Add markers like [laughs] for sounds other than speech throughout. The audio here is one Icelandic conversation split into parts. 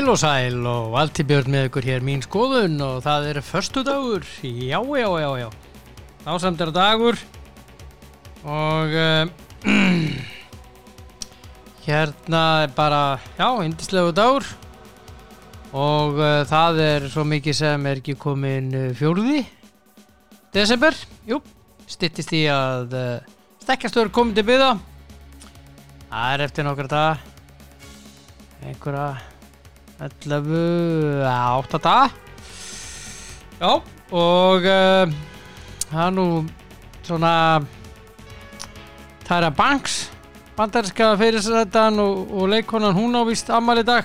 Heil og sæl og Valti Björn með ykkur hér mín skoðun og það er förstu dagur, já, já, já, já, ásamdara dagur og uh, [clears throat] hérna er bara, já, indislegu dagur og uh, það er svo mikið sem er ekki komin uh, fjórði desember, jú, styttist í að uh, stekkjastöður komið til byggða, það er eftir nokkra daga, einhverja 11, 8 daga. Já, og uh, það er nú svona Tæra Banks bandarinska fyrirsættan og, og leikonan hún ávist ammali dag.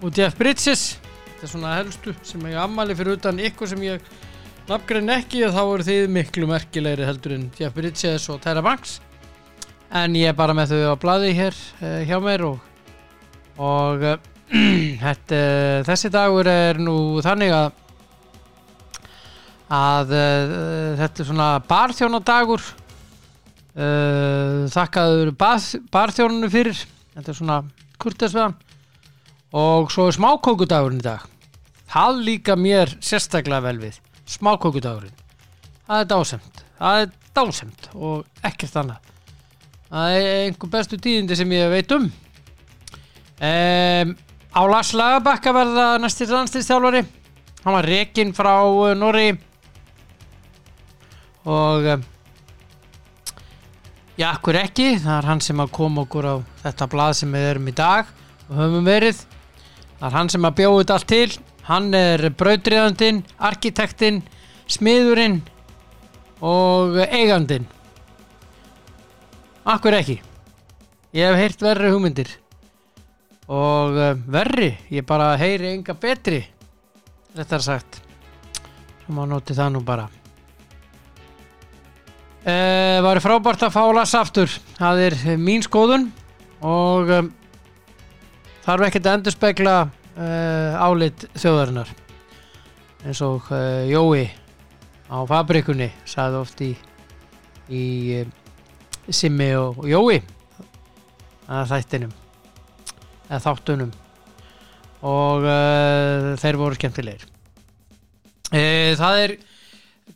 Og Jeff Bridges þetta er svona helstu sem ég ammali fyrir utan ykkur sem ég nafngrein ekki og þá eru þið miklu merkilegri heldur en Jeff Bridges og Tæra Banks. En ég er bara með þau á bladi hér uh, hjá mér og og Þetta, þessi dagur er nú þannig að að uh, þetta er svona barþjónadagur. Uh, þakkaður barþjónunu fyrir. Þetta er svona kurtesveðan og svo er smákókudagurinn í dag. Það líka mér sérstaklega vel við. Smákókudagurinn það er dásemt það er dásemt og ekkert annað. Það er einhver bestu tíðindi sem ég veit um. Um Á Lars Lagerbakka verða næstir landslýstjálfari hann var rekinn frá uh, Norri og uh, já, hver ekki? Það er hann sem að koma okkur á þetta blað sem við erum í dag og höfum verið. Það er hann sem að bjóða þetta allt til. Hann er brautriðandinn, arkitektinn smiðurinn og eigandinn. Akkur ekki? Ég hef heyrt verri hugmyndir og uh, verri, ég bara heyri enga betri þetta er sagt. Þá má noti það nú bara. Uh, var frábært að fá las aftur. Það er mín skoðun og um, þarf ekkert að endur spekla uh, álit þjóðarinnar. Eins og Jói á fabrikunni sagði oft í í Simmi og Jói að þættinum eða þáttunum. Og uh, þeir voru skemmtilegir. Uh, það er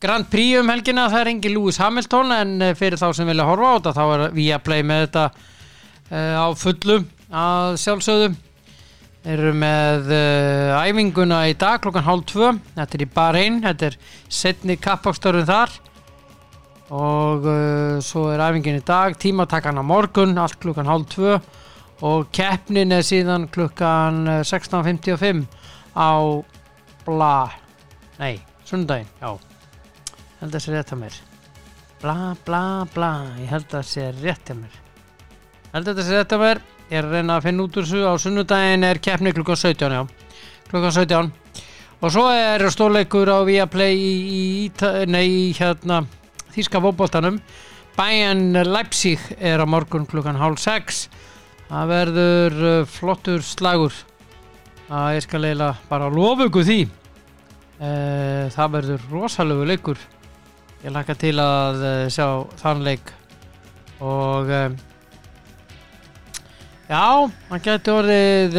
Grand Prix um helgina það er engin Lewis Hamilton en uh, fyrir þá sem vilja horfa á þetta þá er við að play með þetta uh, á fullum að sjálfsögðu. Þeir eru með æfinguna í dag klokkan hálf tvö. Þetta er í Bahrein, þetta er setni kappakstöruð þar. Og svo er æfingin í dag tímatakana morgun, allt klukkan hálf tvö og keppnin er síðan klukkan 16.55 á bla nei, sundaginn, já. Held að það sé rétt að mér. Bla bla bla ég held að það sé rétt að mér. Held að það sé rétt að mér. Ég er að reyna að finna út úr þessu. Á sunnudaginn er keppni klukkan 17 já. Klukkan 17 og svo er stórleikur á Viaplay í, í, nei, hérna Þíska fókbóltanum Bayern Leipzig er á morgun klukkan hálf 6 það verður uh, flottur slagur. Að ég skal leila bara lofa ykkur því. Uh, það verður rosalögu leikur. Ég laka til að uh, sjá þann leik. Og já, hann getur orðið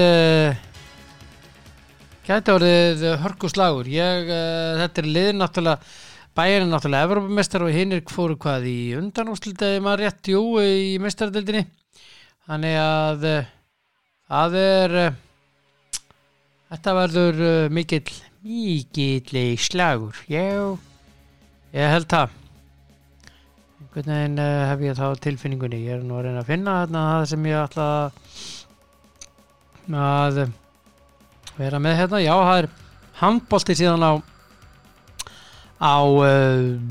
getur orðið hörkuslagur ég, þetta er liðin náttúrulega bæjarinn náttúrulega Evrópamestar og hinn er fóru hvað í undanúslitaði maður rétt jú í mestardildinni þannig að það er þetta verður mikill mikill slagur. Já, ég held það. Einhvern veginn hef ég þá tilfinningunni. Ég er nú að reyna að finna þarna það sem ég ætla að vera með hérna, já það er handbólti síðan á á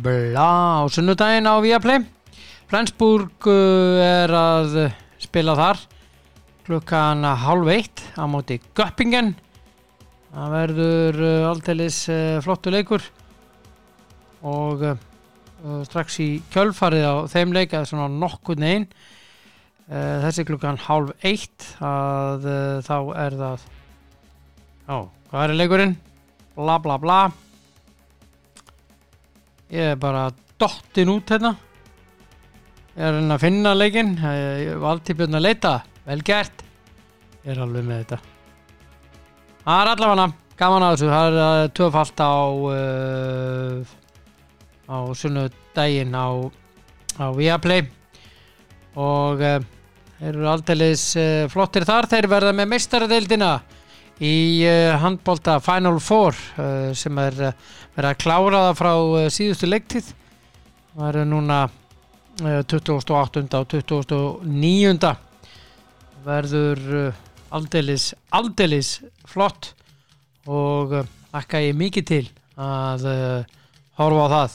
bla á sunnudaginn á Viaplay. Flensburg er að spila þar klukkan halv eitt á móti Göppingen. Það verður uh, alltælis flottu leikur og strax í kjölfarið á þeim leik eða svona nokkur negin þessi klukkan halv eitt að þá er það já, hvað er leikurinn? Bla bla bla. Ég er bara dottin út hérna ég er að finna leikin ég var alltaf björn að leita. Vel gert. Ég er alveg með þetta. Það er allavega gaman að þessu. Það er tvöfalt á uh, á sunnudaginn á, á Viaplay. Og uh, þeir eru aldeilis uh, flottir þar. Þeir verða með meistaradeildina í handbólta Final Four sem er verið að klára það frá síðustu leiktíð. Það eru núna uh, 28. og 29. verður uh, aldeilis, aldeilis flott og uh, þakka ég mikið til að horfa á það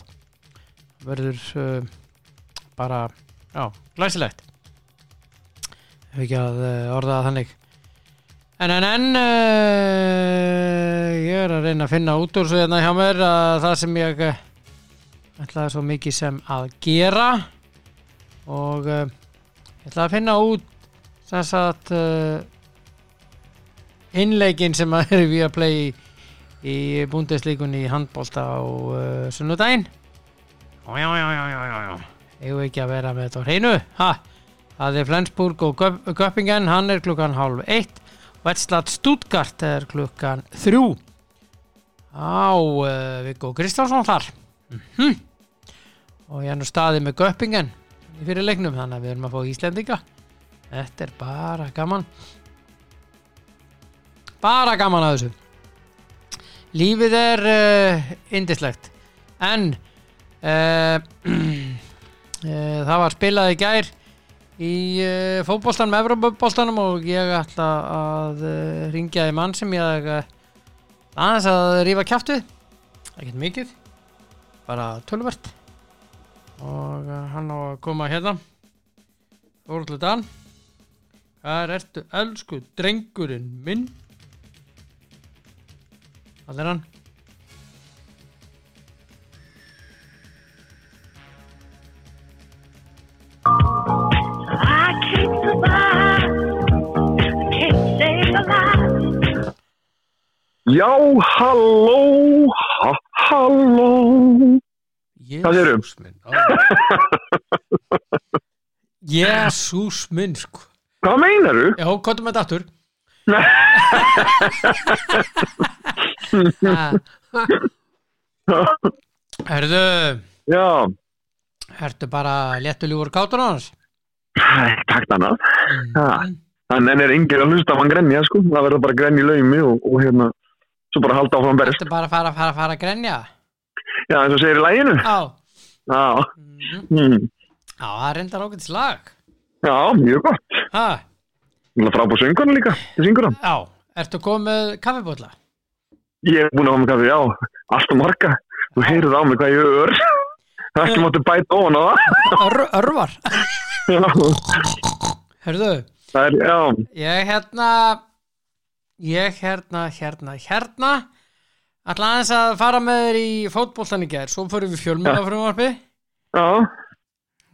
verður bara já, glæsilegt ef ekki að orða þannig en en en uh, ég er að reyna að finna út úr svo hérna hjá mér að það sem ég ætlaði svo mikið sem að gera og uh, ég ætlaði að finna út sagt uh, innleikin sem að er við að play í, búndeslíkunni í handbólta á uh, sunnudaginn. Eigum við ekki að vera með þetta á hreinu? Ha, það er Flensburg og Göp- Göppingen hann er klukkan hálf eitt. Vetslat Stuttgart er klukkan þrjú. Á uh, Viggo Kristjánsson þar. Mm og ég er nú staðið með Göppingen í fyrir leiknum þannig að við erum að fá Íslendinga. Þetta er bara gaman. Bara gaman að þessu. Lífið er uh, indislegt en uh, [clears throat] það var spilað í gær í uh, fótboltanum, Evropaboltanum og ég ætla að ringja í mann sem ég aðeins að rífa kjaftu ekkert mikið bara tölvert og uh, hann á að koma hérna Þóruldur Dan Hvað ertu elsku drengurinn minn Það er hann I can't survive. Can't stay alive. Já, halló, ha, halló. Hvað segirðu? Jesús minn Jésús minn sko Hvað meinaru? Já, hvað með þetta aftur? [laughs] Herðu Já, Ertu bara léttuljúur kátur hans? takt annað. Ha. Mm. Þannig er yngir að hlusta á hann grenja, sko. Það verður bara grenja í laumi og, og hérna, svo bara halda áfram berist. Ertu bara að fara, fara, fara að grenja? Já, eins og segir í læginu. Já Já, Mhm. mm. Já, það reyndar ágætt slag já, mjög gott. Er frábúr söngur líka. Já, ertu komið með kaffibólla? Ég er búin að hafa með kaffi, já, allt og marga. Þú heyrið á mig hvað ég ör. Það er ekki mátti bæta ofan á það. Ör, örvar það er, ég hérna Ég hérna, hérna, hérna ætla aðeins að fara með þér í fótboltan í gær Svo fyrir við fjölmjöndafrumvarpi já,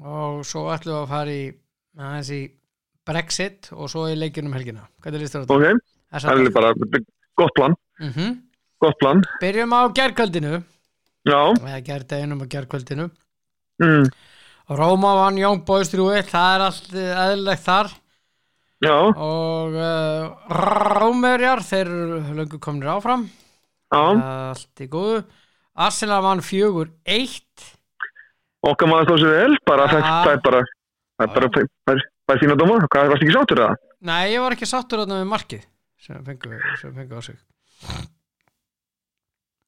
og svo ætlum við að fara í í Brexit og svo í leikjunum helgina. Hvernig líst þér á þetta? ok. Það er bara gott plan, mm -hmm. gott plan. Byrjum á gærkvöldinu. Já, eða gærdeginum á gærkvöldinu. Mm, Róma vann Boys 3-1 það er allt eðlilegt þar. Já, og uh, Rómerjar þeir löngu komnir áfram. Já. allt í góðu. Arsenal vann 4-1 Okkar maður stóð sér vel, bara Já. það, það er bara, það er bara, það er bara fína dóma. Hvað, varst ekki sáttur það? Nei, ég var ekki sáttur þarna með markið sem fengu á sig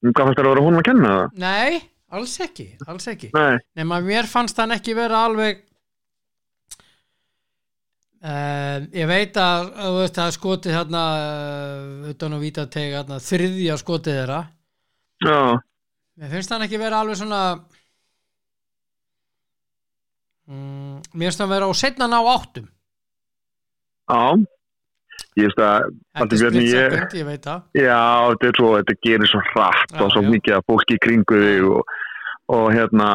Hvað fannst það að vera honum að kenna það? Nei, alls ekki, alls ekki Nei, nema mér fannst hann ekki vera alveg uh, ég veit að að að skotið uh, utan á vítateg þarna, þriðja skotið þeirra já, mér finnst hann ekki vera alveg svona mm, mér finnst hann vera á setna ná áttum já. Ég veist að, þetta er Björn, split ég- ég veit það já, þetta er svo, þetta gerir svo hratt Já, og svo já. mikið að fólki kringu þig og, og hérna,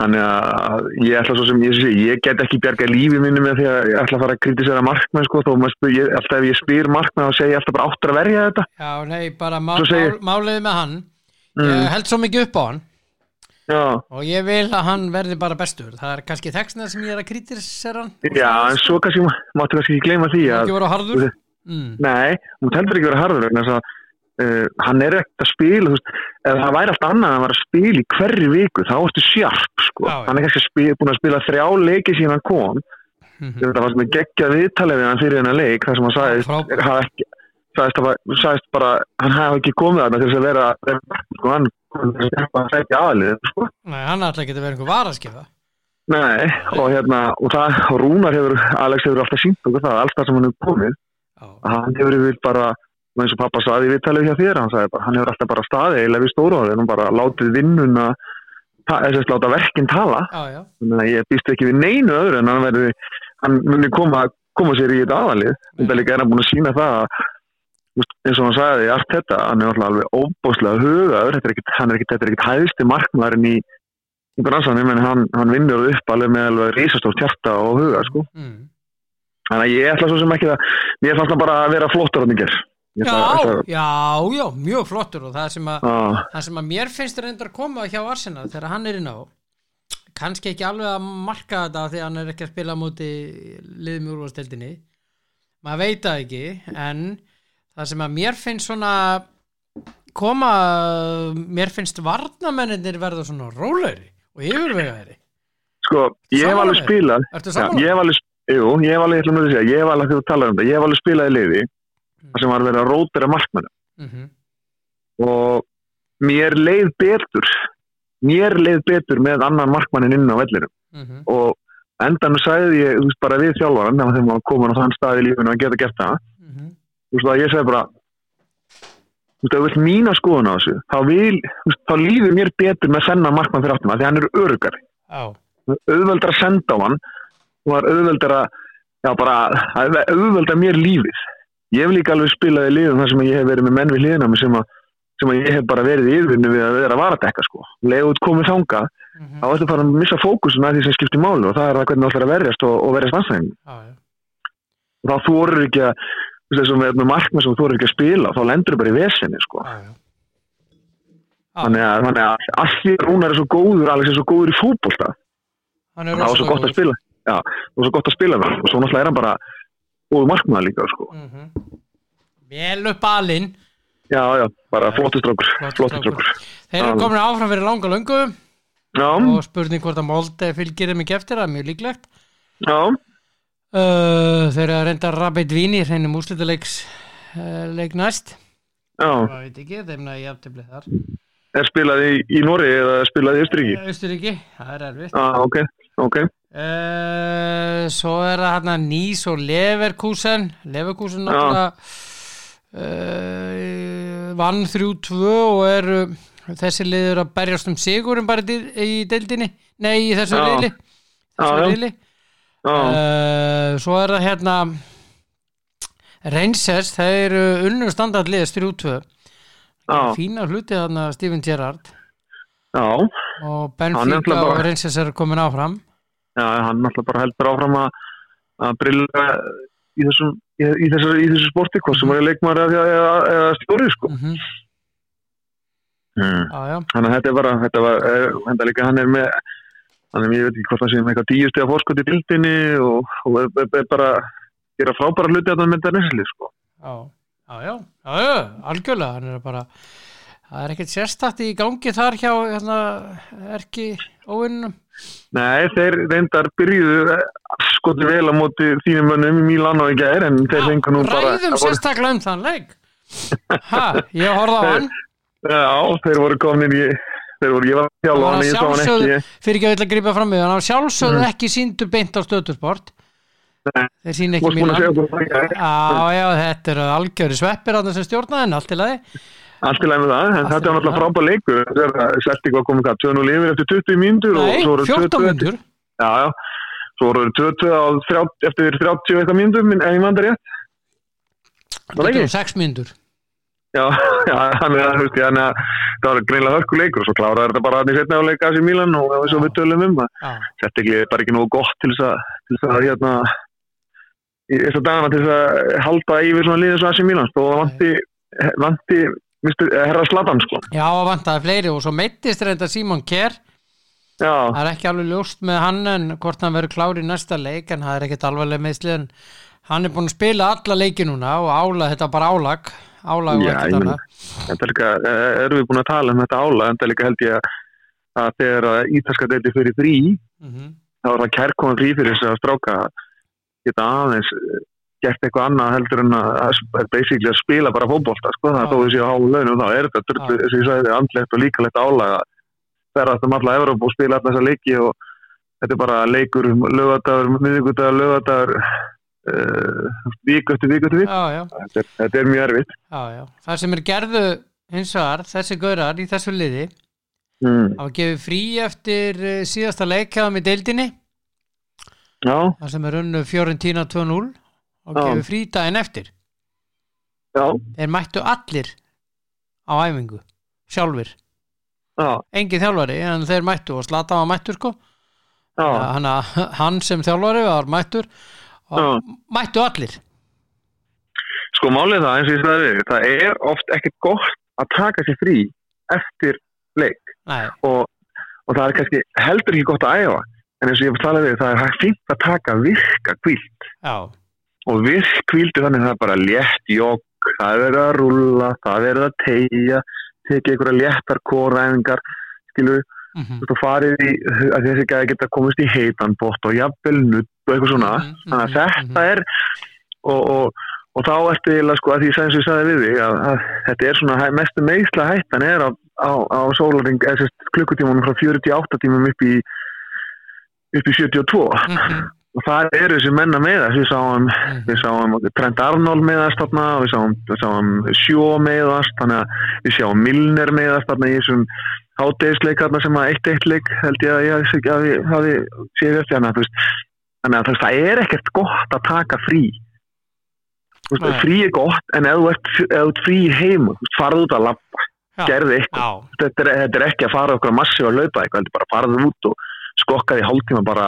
þannig að ég ætla svo sem, ég, sé, ég get ekki bjarga lífi minni með því að ég ætla að fara að kritisera markmenn, sko, þó spyr, ég, alltaf ef ég spyr markmenn þá segja ég alltaf bara áttur að verja þetta. já, nei, bara má, Svo segir- mál, máliði með hann Mm, ég held svo mikið upp á hann já, og ég vil að hann verði bara bestur. Það er kannski þexna sem ég er að kritisera hann. Já, en svo kannski, máttu kannski ekki gleyma því að ekki vera harður? Mm. Nei, hún heldur ekki vera harður vegna þess að uh, hann er ekkert að spila veist, ef það væri allt annað en hann var að spila í hverri viku, þá ertu sjarp sko. Hann er kannski að spila, búin að spila þrjá leiki síðan hann kom. Veit að það var sem að gegja viðtalið við hann fyrir hennar leik þar sem hann sagðist, ekki, sagðist, hafa, sagðist bara hann hafi ekki komið þarna til þess að vera sko, hann hann sætti aðalið sko. Nei, hann er alltaf getið verið einhver varaskifa Nei, og hérna og það, og Rúnar hefur, Alex hefur alltaf sínt okkur það, alls það sem hann hefur komið. Að hann hefur yfir bara eins og pappa saði í viðtalið hjá þér hann, sagði bara, hann hefur alltaf bara staðið eiginlega við stóruðin og bara látið vinnuna sem sagt, láta verkinn tala. Þannig að ég býst ekki við neinu öðru en hann verði, hann muni koma koma sér í þetta aðalið. Og það líka er hann búin að sína það að eins og hann sagði allt þetta, hann er alveg óbóðslega hugaður, þetta er er er ekkit hæðsti markmaðurinn í, í bransanum en hann, hann vinnur það upp alveg með alveg risastórt hjarta og huga sko. mm. þannig að ég ætla svo sem ekki að mér fannst hann bara að vera flottur í gerð já, já, já, mjög flottur og það sem að, Já, það sem að mér finnst reyndar að koma hjá Arsenal þegar hann er inn á kannski ekki alveg að marka þetta að hann er ekki að spila á móti liðum úrvasteldinni maður veit það ekki en það sem að mér finnst svona koma mér finnst varnamennir verða svona rólegri og yfirvegaðri sko, ég hef alveg spilað saman? ég hef alveg, jú, ég hef alveg, ég að hef alveg þú talar um þetta, ég hef alveg spilað í liði þar sem var verið að rótera markmannum Mm -hmm. og mér leið betur mér leið betur með annan markmannin inn á vellinum Mm -hmm. og endan sagði ég, þú veist, bara við þjálfaran þegar maður komin á þann stað í lífinu að geta gert það þú veist, að ég segi bara þú veist, ef þú vilt mína skoðun á þessu þá, vil, þú veist, þá líður mér betur með þennan markmann fyrir áttum að því hann er örugari Já, auðveldar að senda á hann og auðveldar að já bara, auðveldar mér lífið. Ég hef líka alveg spilað í liðum þar sem ég hef verið með menn við mér sem að, sem að ég hef bara verið í yfirvinnu við að vera að varadekka sko. Leið út komið þanga, mm þá ættu að fara að missa fókusun að því sem skiptir máli og það er það hvernig það ætlar að verjast og, og verjast anstæðing já, já, og þá þorir ekki að þú veist, þessum með, markmið sem þú þorir ekki að spila þá lendur bara í vesinni sko. Já, já. þannig að, þannig að allir rúnar er svo góður Alex er svo góður í fútbolta Hann er það var svo gott að spila. Já, var svo gott að spila með og svo náttúrulega er hann bara góður markmaður líka sko. mm -hmm. Vel upp alinn. Já, já, bara flottur strókur Flottur flottur strákur. strókur Þeir eru komin áfram fyrir langa löngu. Já, og spurning hvort að Molde fylgir þeim ekki eftir það er mjög líklegt. Já, uh, Þeir eru að reynda Rabbit Vini hreinum úrslitaleiks uh, leik næst. Já. Það veit ekki, þeim næði jafnteflið þar. Er spilað í, í Nóri eða er spilað í Östuríki Austuríki, það er erfitt. Já, ok, ok. Uh, Svo er það hérna Nýs og Leverkusen. Leverkusen uh, vann 3-2 og eru þessi liður að berjast um sigurum bara í, í deildinni? Nei, í þessu reyli þessu reyli uh, svo er það hérna Rangers, þeir eru unnum 3-2 já, fína hluti þarna Steven Gerrard. Og er Benfica og Rangers eru komin áfram. Já, hann náttúrulega bara heldur áfram að brilla í þessum í, í, þessu, þessu sporti, hvað sem er leikmaður eða, eða, eða stjóri, sko. Mm -hmm. mm. já, þannig að þetta er bara þetta var, eh, þetta líka hann er með hann er, ég veit ekki hvort það sé með eitthvað tíu stiga fórskot í bildinni og, og er, er, er bara gera frábæra hluti að það mynda nesilið, sko. Já, já, já, já, algjörlega. Hann er bara það er ekkert sérstætt í gangi þar hjá hérna, erki óvinnum. Nei, þeir reyndar byrjuðu skoti vel á móti þínum mönnum í Mílan og í gær en þeir fengu nú bara ræðum sérstaklega um þann leik. Ha, ég horfði á hann. Já, þeir voru komin í þeir voru, ég var þjálf var hann ég sá hann ekki fyrir ekki að vilja grípa fram í hann, hann sjálfsögðu ekki síndu beint á stöðtursport Nei. þeir sín ekki varst búin að segja Mílan okkur það í gær. Já, já, þetta eru algjöri sveppir að þessu stjórnaðin, allt í lagi. Allt í læg með það, en þetta var með náttúrulega frábæð leikur. Seltik var komin hvað, 2-0 yfir eftir 20 mínútur Nei, svo voru 14 2-2 myndur Já, já, svo voru 2-2 á þrjá- eftir 30 eitthvað mínútur en ég mandar rétt. Var það ekki? 6 myndur Já, [laughs] er að, að það var greinlega hörku leikur og svo kláraði þetta bara í setna á leika þessi Mílan og eins og við tölum um að þetta er bara ekki nógu gott til þess að, þess að hérna í þess að dagana til þess að halda yfir svona liðið svo að sem Mílan og það vanti, vanti mistu, herra Slatan sko. Já vantaði fleiri og svo meittist reynda Simon Kjær já, það er ekki alveg ljóst með hann en hvort hann verður klár í næsta leik en það er ekkert alvarleg meðslið en hann er búin að spila alla leiki núna og álag, þetta er bara álag álag og ekkert annað þetta er líka, eh, erum við búin að tala um þetta ála en það er líka held ég að, þegar ítalska deildi fyrir frí Mhm. þá er það kærkominn frí fyrir þess að stráka geta aðeins eh, gert eitthvað annað heldur en að, basically að spila bara fótbolta sko, það er þó þessi á launum þá er þetta, Já. þess að ég sagði, andlegt og líkalegt álag að ferðast um alla Evróp og spila alla þessa leiki og þetta er bara leikur, lögadagur, miðvikudagur, lögadagur viku eftir viku eftir viku þetta er, mjög erfitt. Já, já. Það sem er gerðu hins vegar, þessi gaurar í þessu liði mm. hafa gefið frí eftir eh, síðasta leikjaðum í deildinni. Já, það sem er unnu Fiorentina 2-0 og gefið frí daginn eftir. Já, þeir mættu allir á æfingu sjálfur, já, engin þjálfari en þeir mættu og Slata var mættur sko. Hann sem þjálfari var mættur og mættu allir? Sko málið það eins og ég sagði við, það er oft ekkert gott að taka sér frí eftir leik. Og, og það er kannski heldur ekki gott að æfa en eins og ég var talað við, það er fínt að taka virka kvíld og virk kvíldu þannig að það er bara létt jogg, það er verið að rulla það er verið að tegja tekið einhverja léttar kóræfingar skilur við, mhm, þú farið í þessi gæði geta komist í heitan bótt og jafnvel nutt og eitthvað svona Mhm, þannig að mhm, þetta er og, og, og þá ertu eiginlega sko að því sem ég sagði við þig að, að þetta er svona mestu meðsla hættan er á, á, á sólaring klukkutímanum frá 48 tímum upp í upp í 72 mhm, og það eru þessi menna með þess við sáum, mhm. við sáum Trent Arnold meðast og við sáum, sáum Sjó meðast þannig að við sjáum Milner meðast þarna í þessum hátegisleik þarna sem að eitt eitt leik held ég að ég hafi séð eftir hana þú veist. Þannig að veist, það er ekkert gott að taka frí. Veist, frí er gott en ef þú ert, ert frí þú veist, farðu út að labba, Já. gerði eitthvað. Þetta er, þetta er ekki að fara okkur massi að laupa eitthvað, bara farðu út og skokkaði hálftíma bara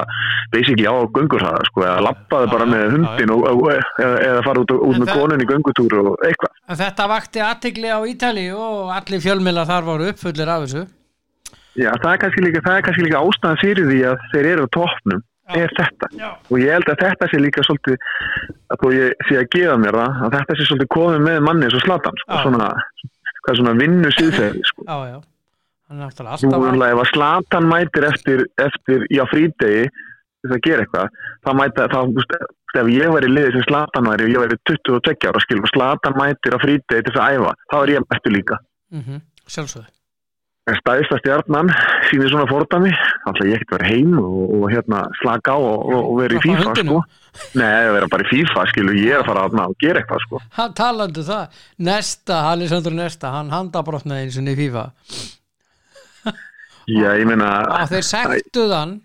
basically á göngurhraða sko, eða lappaði bara með hundin og, og, eða, fara út, út með það- konun í göngutúr og eitthvað. En þetta vakti aðtigli á Ítali og allir fjölmiðlar þar voru uppfullir af þessu. Já, það er kannski líka, það líka ástæðan fyrir því að þeir eru á toppnum. Er þetta. Já, og ég held að þetta sé líka svolítið að ég sé að gefa mér það að þetta sé svolítið komið með manni svo slatan sko, svona, svona vinnu síðferði sko. ef að slatan mætir eftir, eftir já, frídegi þess að gera eitthvað þá mæta, þá, veist, ef ég væri liðið sem slatan væri, ég væri 22 ára skil, og slatan mætir á frídegi til þess að æfa þá er ég mættu líka. Mm sjálfsögðu en staðista stjarnan sýnir svona fordami ætla ég ekkert að vera heim og, og hérna slaka á og, og, vera í FIFA sko. nei, vera bara í FIFA skilu, ég er að fara að gera eitthvað sko. hann talandi um það, Nesta, Alessandro Nesta hann handabrotnaði eins og í FIFA. Já, ég meina og þeir sektuð hann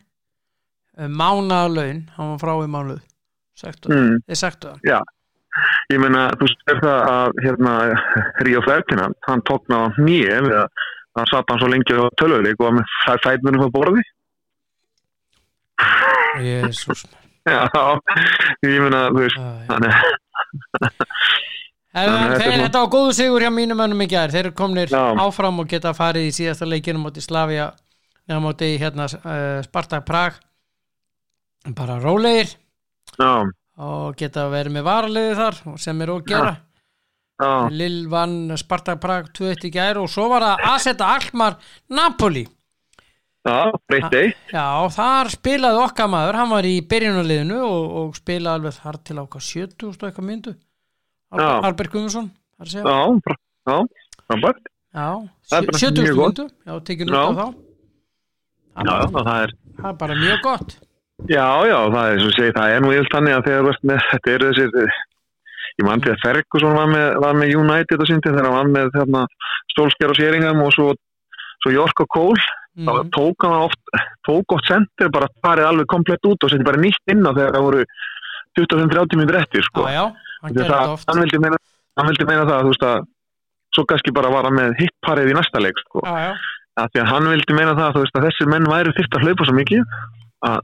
mánaðalaun, hann var frá í mánuð. Sektuð, mm, þeir sektuð hann. Já. Ég meina, þú sér það að hérna, Ríó Ferdinand, hann tóknaði nýja við að hann satt hann svo lengi á tölvuleik og með fæ- fætmunum á borði. Jésús já, ég meina, þú veist þannig, að þetta er var góðu sigur hjá mínum mönnum í gær. Þeir eru komnir Já. áfram og geta farið í síðasta leikinu móti Slavia eða móti hérna uh, Spartak Prag. Bara rólegir já, og geta verið með varaliði þar sem er að gera já, Lill vann Spartak Prag 2-1 í gær og svo var það Aseta Alkmaar Napoli já, breytti Já, þar spilaði okkar maður, hann var í byrjunarliðinu og, og spilaði alveg þar til ákvað 70 og eitthvað myndu Já. Albert segja. já, já, frábært Já, Það er bara 70 mjög gott. myndu Já, tekið Já. nút af þá já, það er Það er bara mjög gott Já, já, það er, svo segi, það er nú yfir þannig að þegar með, þetta eru þessir, ég mann til að Ferguson var með, var með United og síndi þegar hann var með þarna, stólsker og séringam og svo, svo York og þá mm. tók hann oft, tók oft sendir bara farið alveg komplett út og setti bara nýtt inn á þegar það voru 25-30 minnur eftir, sko. Já, hann hann, vildi meina, meina það, þú veist að, svo kannski bara var hann með hittparið í næsta leik, sko að því að hann vildi meina það veist, þessir menn væri þyrft að hlaupa svo mikið að,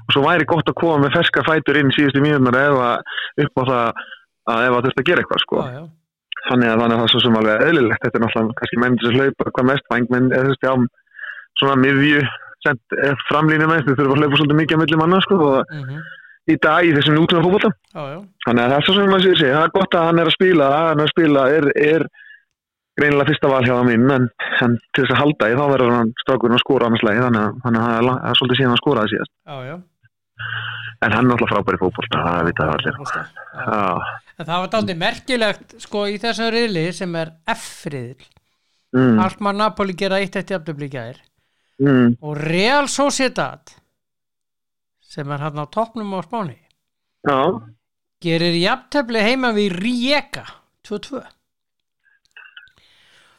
og svo væri gott að koma með ferska fætur inn síðustu ef að upp á það að ef að þurft að gera eitthvað sko. já þannig að þannig að það er svo sem alveg eðlilegt. Þetta er náttúrulega kannski menn að hlaupa hvað mest vangmenn eða þú veist já svona miðju eh, framlínu menn þau þurfa að hlaupa svolítið mikið að milli manna sko, og mm í dag í þessum fótbolta. Já, já, þannig að það er svo sem maður sé, það er gott að hann er að spila hann er að spila er, er greinilega fyrsta val hjá það mín en, en til þess að halda í þá verður hann strákurinn að annars lagi þannig, að- þannig að það það síðan að en hann er alltaf frábæri fótbolta það vita það allir það var dálítið merkilegt sko í þessum riðli sem er F-riðil. mm, Alkmaar Napoli gera eitt í gær. Mm, og Real Sociedad sem er hann á toppnum á Spáni já, gerir jafntöfli heima við Rijeka 2-2.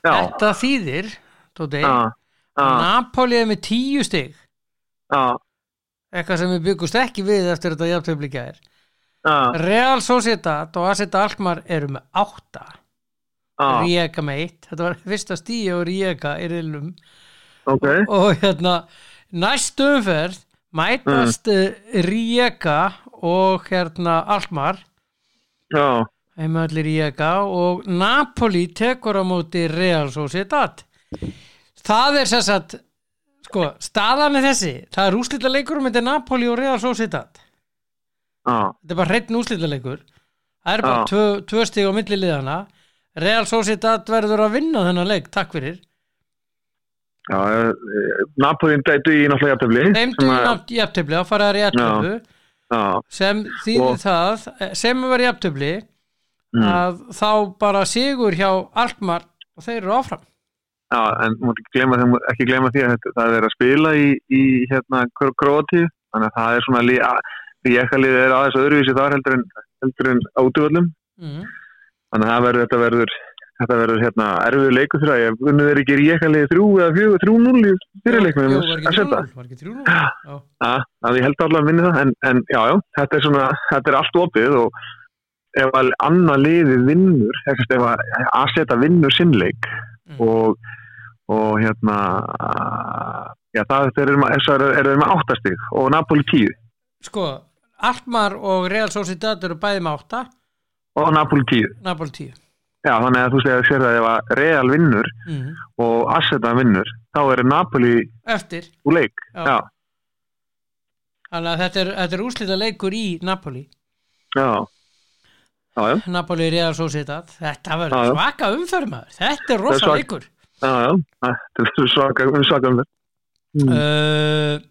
já, Þetta þýðir, Tóti, Napoli er með tíu stig. Já, eitthvað sem við byggust ekki við eftir þetta jafntöfli í gær. já, Real Sociedad og Aseta Alkmaar eru með átta. Já, Rijeka með eitt, þetta var fyrsta stíi og Rijeka í riðlum ok, og hérna næst umferð mætast mm. Rijeka og hérna Alkmaar. Já, heimallir Rijeka og Napoli tekur á móti Real Sociedad. Það er sem sagt sko, staðan er þessi. Það er úslita leikur um þetta Napoli og Real Sociedad. Já, þetta er bara hreitn úslita leikur það er bara Já. tvö, tvö stig á milli liðana Real Sociedad verður að vinna þennan leik, takk fyrir. Já, eh, Napolin dætu í náttúrulega jafntefli Neymdu sem að- nátt jafntöfli, þá faraðar í já, sem þýðir Og- það sem var jafntöfli mm, að þá bara sigur hjá Alkmaar og þeir eru áfram já, en ekki gleyma, þeim, ekki gleyma því að það er að spila í, í hérna Króti þannig að það er svona lí, að, því ekki liðið er aðeins öðruvísi þar heldur en, en átuvöllum mm. þannig að það verður, þetta verður þetta verður hérna erfiður leikur fyrir að ég unnið er ekki ríka liðið þrjú eða fjögur, þrjú núl í fyrirleiknum Jú, var að ekki setja 3-0 var ekki 3-0 Já. að, að ég held allavega að minni það en, en já, já, þetta er svona, þetta er allt opið og ef að annað liði vinnur, ef ef að að setja vinnur sinnleik Mm. og, og hérna já, það er, er, er, er með áttastig og Napoli 10 sko, Alkmaar og Real Sociedad eru bæði með 8 og Napoli 10 Napoli 10 já, þannig að þú segir sér það ef að Real vinnur mm. og Asseta vinnur þá er Napoli eftir. úr leik. Já. þannig að þetta er, er úslita leikur í Napoli. Já, Napoli Real Sociedad. Þetta verður svaka umferð maður. Þetta er er rosa svak- leikur já, já. þetta er svaka, svaka um Mm. uh,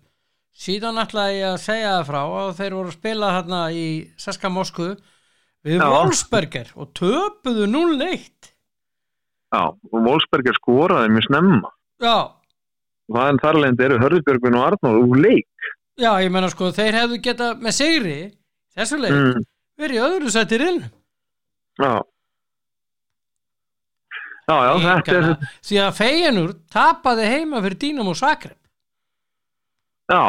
síðan ætlaði ég að segja það frá að þeir voru að spila hérna í Saska Moskvu við Já. Wolfsberger og töpuðu 0-1 já, og Wolfsberger skoraði mjög snemma já, það er þar leðandi eru Hörðbjörgvin og Arnóð úr leik já, ég menna sko þeir hefðu geta með sigri þessu leik mm. verið öðru sættir inn já já, já, þetta er því að Feyenoord tapaði heima fyrir Dínamo Zagreb. Já.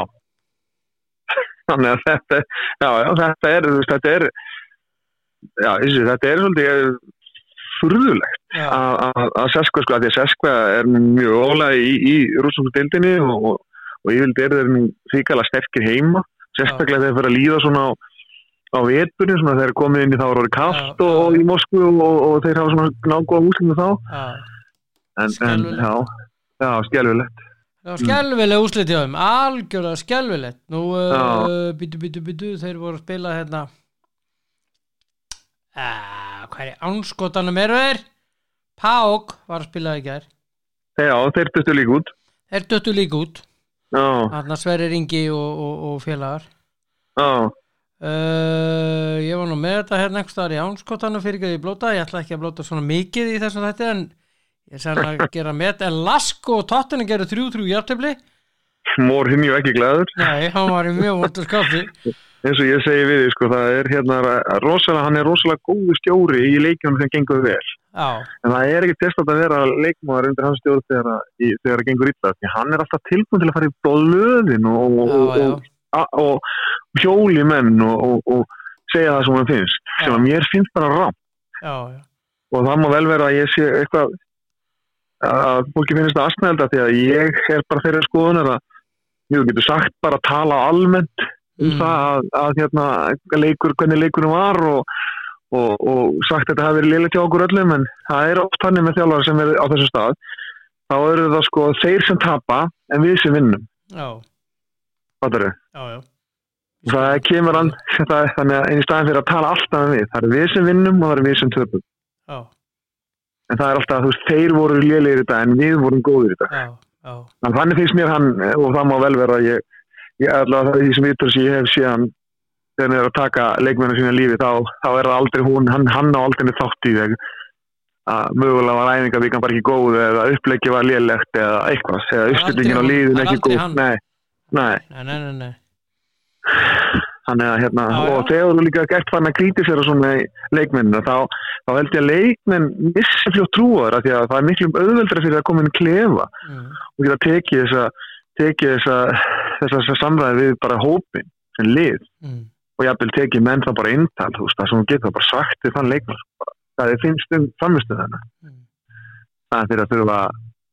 Þannig að þetta er- já, já, þetta er, þetta er já, þessi, þetta er svolítið furðulegt að, Seskva sko, að því að Seskva er mjög ólega í, í rússumstu dildinni og, og, og yfirleitt eru þeir þýkala sterkir heima sérstaklega þegar þeir fyrir að líða svona á, á veturinn, svona þeir eru komið inn í þá er orðið kallt Já, og, já. og í Moskvu og, og þeir hafa svona nágóða úslingu þá. En, en já, já, skjálfilegt Það skelvileg úslit hjá þeim, algjörlega skelvilegt. Nú, uh, byttu, byttu, byttu, þeir voru að spila hérna, uh, hvað er ánskotanum eru þeir? Pák var að spila í gær. já, þeir duttu líka út. Þeir döttu líka út, já, þarna Sverrir Ingi og, og, og félagar. já, Uh, ég var nú með þetta hérna einhvers staðar í ánskotanum fyrir að ég blóta, ég ætla ekki að blóta svona mikið í þessum þetta en ég er sérna að gera með en Lasko og Tottenham gerðu þrjú-þrjú jafntefli. mór hinn jú ekki glæður Nei, hann var mjög vondur skapi. eins og ég segi við því, sko, það er hérna rosalega, hann er rosalega góðu stjóri í leikjum sem gengur vel. Já, en það er ekki testað að vera leikmaður undir hans stjórn þegar, það gengur illa því hann er alltaf tilbúin til að fara í blöðin og, og, og, og, hjóli menn og, og, og segja það sem hann finnst sem Já. að mér finnst bara rám og það má vel vera að ég sé eitthvað að fólki finnst það aðsnælda því að ég er bara þeirra skoðunar að þú getur sagt bara að tala almennt um Mm. það að, að hérna, leikur, hvernig leikunum var og, og, sagt að þetta hafi verið liðlega til okkur öllum en það er oft hann með þjálfara sem er á þessu stað þá eru það sko þeir sem tapa en við sem vinnum Já, fattar þau? Já, já. það kemur hann þannig að einn í staðin fyrir að tala alltaf um við. Það er við sem vinnum og það er við sem töpum. Já, en það er alltaf, þú veist, þeir voru lélegir í þetta en við vorum góðir í þetta já, já, en þannig finnst mér hann og það má vel vera ég, ég allavega það er því sem vitur sem ég hef séð hann þegar hann er að taka leikmennu sína lífi þá, þá er það aldrei hún, hann, hann á aldrei þátt í þeg að mögulega var æfingavíkan bara ekki góð eða uppleggi var lélegt eða eitthvað eða uppstillingin á líðin ekki góð. nei, nei, nei, nei. Þannig að hérna Já, já. og þegar þú líka gert fann að gríti sér og svona í leikmennina þá, þá held ég að leikmenn missi fljótt trúar af því að það er miklu auðveldra fyrir að koma inn klefa Mm. og geta tekið þessa tekið þessa, þessa, þessa samræði við bara hópin sem lið Mm. og jafnvel tekið menn það bara inntal þú veist það sem þú getur bara sagt við þann leikmann bara, það er finnst um framistu þennan Mm. það er að þurfa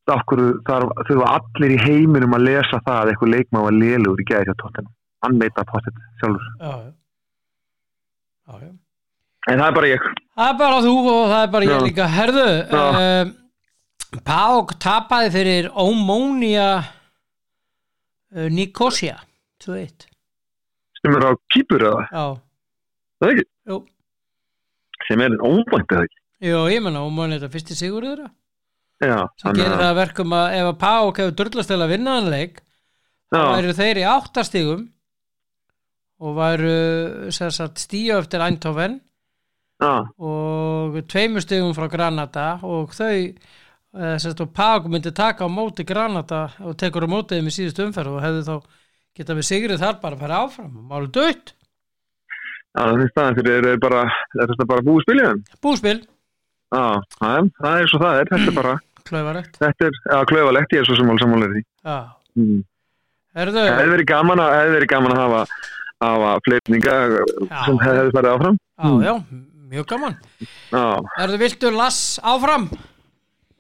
okkur þarf, þurfa allir í heiminum að lesa það að eitthvað leikmann var lélugur í gæði hjá tóttina hann veit að pottet sjálfur já, já. Já, já. en það er bara ég Það er bara þú og það er bara ég Já. líka. Herðu, Já. uh, Pák tapaði fyrir Ómónia uh, Nikosia, 2-1. sem er á kýpur eða Já, það er ekki jú. sem er óvænt eða ekki Jú, ég menna, Ómónia þetta fyrsti sigur þeirra. já, Sem gerir það að verkum að ef að Pák hefur drullast til að vinna hann leik, þá já, væru þeir í áttastigum og sagt, stíu eftir Eindhoven já, og tveimur stigum frá Granada og þau eh, sagt, og Pák myndi taka á móti Granada og tekur á móti þeim í síðust umferð og hefði þá geta við sigrið þar bara að fara áfram. Og máli dött, já, það finnst það fyrir er bara, er þetta bara búið spilið búspil já, það er, svo það er þetta er bara, [clears throat] er, já, klauvalegt ég er svo sem alveg sammálega því. Já, mm. Það hefði verið gaman að hafa, hafa fleitninga sem hefði farið áfram. Já, já, mjög gaman. Já, Herðu, viltu lass áfram?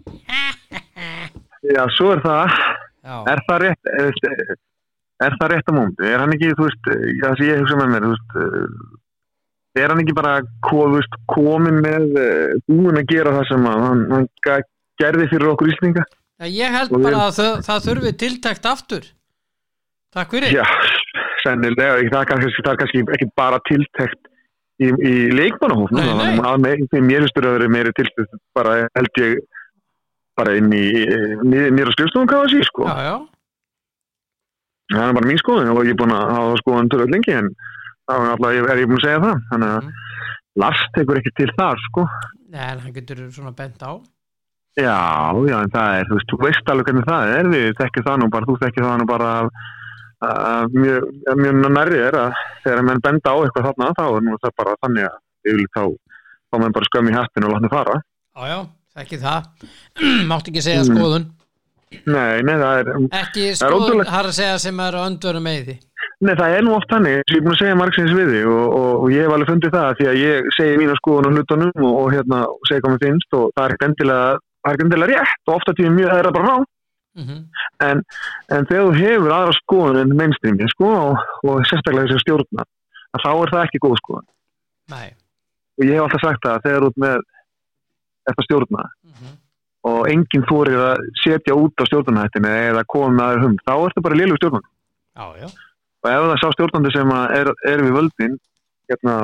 [laughs] já svo er það, Já, er það rétt, er, er það rétt á móndi? Er hann ekki, þú veist, það sem ég hugsa með mér, veist, er hann ekki bara veist, komin með, eh, búin að gera það sem hann, hann gerði fyrir okkur íslinga? Já, ég held bara að það, það þurfi tiltækt aftur. Takk fyrir. Já, sennilega, það er kannski, það er kannski ekki bara tiltekt í, í leikmannahófnum, nei. það er mér að vera meiri tiltekt bara held ég bara inn í nýra skrifstofum hvað það sé sko. Já, já, það er bara mín skoðun og ég er búin að hafa skoðun tölvöld lengi en þá er er ég búin að segja það. Þannig að Mm. Lars tekur ekki til þar sko. Nei, en hann getur svona bent á. Já, já, en það er, þú veist, þú veist alveg hvernig það er, við þekkið það nú bara þú þekkið það nú bara að mjög, mjög nærri er að þegar menn benda á eitthvað þarna þá er nú það bara þannig að yfirleitt þá þá menn bara skömm í hattinu og látni fara. Já, já, ekki það. [clears throat] Mátt ekki segja Mm. skoðun. Nei, nei, það er Ekki er skoðun, ótrúlegt. har að segja sem er öndvöru með því Nei, það er nú oft þannig, ég er búin að segja margsins við þig og, og, og ég hef alveg fundið það því að ég segi mína skoðun á hlutunum og, og hérna, og segi hvað mér finnst og það er ekki endilega, það er ekki endilega rétt og ofta tíma mjög það er bara ná mm en, en þegar þú hefur aðra skoðun en mainstreami sko og, og sérstaklega þess að stjórna þá er það ekki góð skoðun. Nei. Og ég hef alltaf sagt það að þegar þú ert með þetta stjórna mm og enginn þorir að setja út á stjórnarhættinu eða koma með aðra hum þá er þetta bara liðlug já, og ef það sá stjórnandi sem er, er við völdin hérna,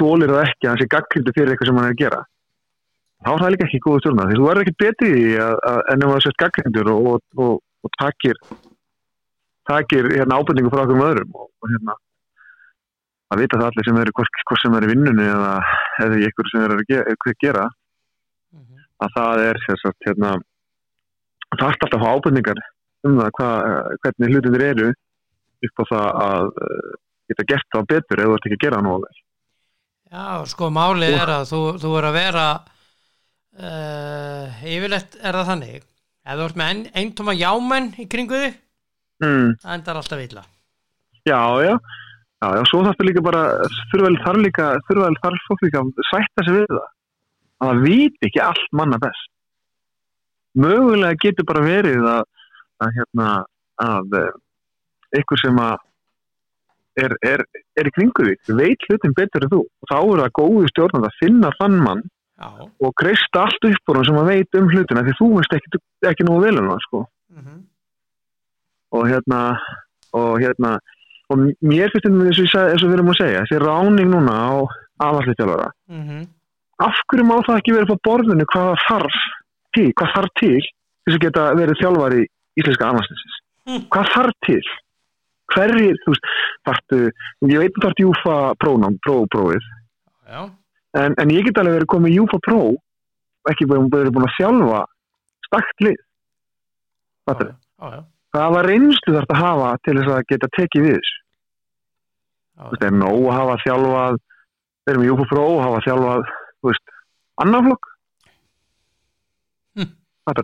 þólir það ekki að hann sé gaggrindu fyrir eitthvað sem hann er að gera þá er það líka ekki góð stjórnandi því þú er ekki í því að, sett gaggrindur og, og, og, og takir takir hérna, ábyrningu frá okkur með öðrum og, hérna að vita það allir sem eru hvort, sem er í vinnunni eða, eða eitthvað sem er að gera, gera mm að það er sem sagt, hérna, það er alltaf ábyrningar um það hva, hvernig hlutinir eru upp á það að uh, geta gert það betur eða þú ert ekki að gera vel. Já, sko málið er að þú, þú er að vera uh, yfirleitt er það þannig ef þú ert með ein, eintóma jámenn í kringu þig, Mm, það endar alltaf illa já, já, já, já, svo þarf líka bara, þurfaðil þarf líka, þurfaðil þarf fólk líka að sætta sig við það. Að það viti ekki allt manna best. Mögulega getur bara verið að, að hérna, að ykkur sem að er, er, er í kringu því, veit hlutin betur en þú. Og þá er það góðu stjórnand að finna þann mann Já, og kreista allt upp úr hann sem að veit um hlutina því þú veist ekki, ekki nógu vel um það sko. Mm og hérna og hérna og mér finnst þetta eins og, við erum að segja þessi ráning núna á aðhaldsleitjálfara mm af hverju má það ekki verið på borðinu hvað það þarf til, hvað þarf til þess að geta verið þjálfari íslenska aðhaldsleitjálfara Mm. hvað þarf til? Hverjir, þú veist þarftu, ég veit að þarf júfa prónám, prófprófið. Já, en, en ég get alveg verið komið í júfa pró og ekki verið verið búin að þjálfa stakt lið já, Fattar þú? já, já, það var reynslu þarf að hafa til þess að geta tekið við Þú veist, það er nóg að hafa þjálfað við erum í Júfa Pro að hafa þjálfað þú veist, annan flokk Hm. Það,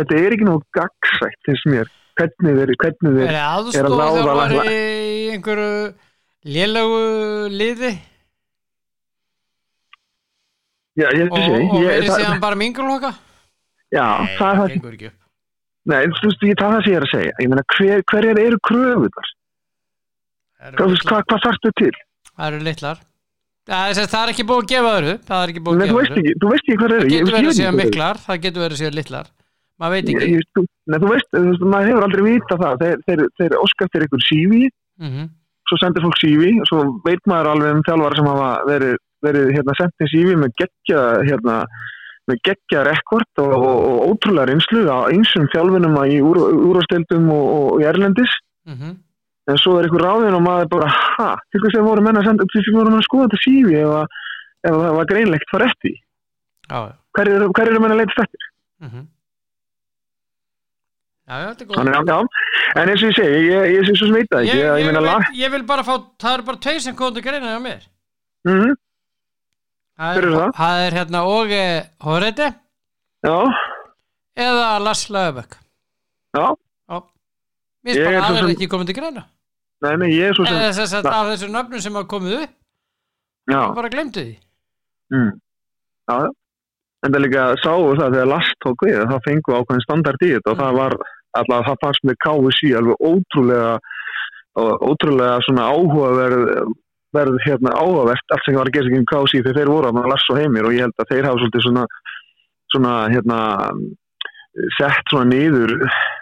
þetta er ekki nóg gagsætt finnst mér, hvernig þeir, hvernig þeir Er er að aðstóð ráða þjálfari lækna. í einhverju lélögu liði já, ég, og, ég, og verið það, síðan bara mingurloka? já, Nei, það er það gengur ekki upp. nei, þú veist, ég, það er það sem ég er að segja ég meina, hver, hverjar eru kröfuðar Það hvað, hvað, hvað þarftu til Það eru litlar. Það er, það er ekki búið að gefa öðru. Það er ekki búið að gefa ekki, þú veist ekki hvað Það eru getur verið síðan síðan miklar, það getur verið síðan litlar. Maður veit ekki. ég, þú, nei, þú veist, maður hefur aldrei vita það þeir, þeir, þeir óska eftir ykkur CV Mm svo sendir fólk CV og svo veit maður alveg um þjálfara sem hafa verið, verið hérna, sendið CV með geggja hérna, með geggja rekord og, og, og ótrúlega reynslu á einsum þjálfunum í úr, úrvastildum og, og, í Erlendis -hmm. en svo er ykkur ráðin og maður bara ha, til hvers að voru menn að senda til hvers að voru menn að skoða þetta CV ef, ef að það var greinlegt fara eftir? Já, já. hver eru hver eru menn að leita eftir Mm Já, já, þetta er góð. Þannig, já, en eins og ég segi, ég, ég, ég, ég veit það ekki ég, ég, vil bara fá, það eru bara tveir sem komið til greina hjá mér. mm Það Hver er, það? það er hérna Óge Hóreiti já, eða Lars Löfböck. já, Mér er svo að það er ekki komið til greina. nei, nei, ég er svo sem Eða þess að af þessu nöfnum sem hafa komið upp, já, ég bara glemdu því. mm. já, já en það líka sáu það þegar last tók við þá fengu ákveðin standard í þetta og það var alltaf, það fannst með KVC alveg ótrúlega ótrúlega svona áhugaverð verð hérna áhugavert allt sem var að gera sig um KVC þegar þeir voru að lassa og heimir og ég held að þeir hafa svolítið svona svona hérna sett svona niður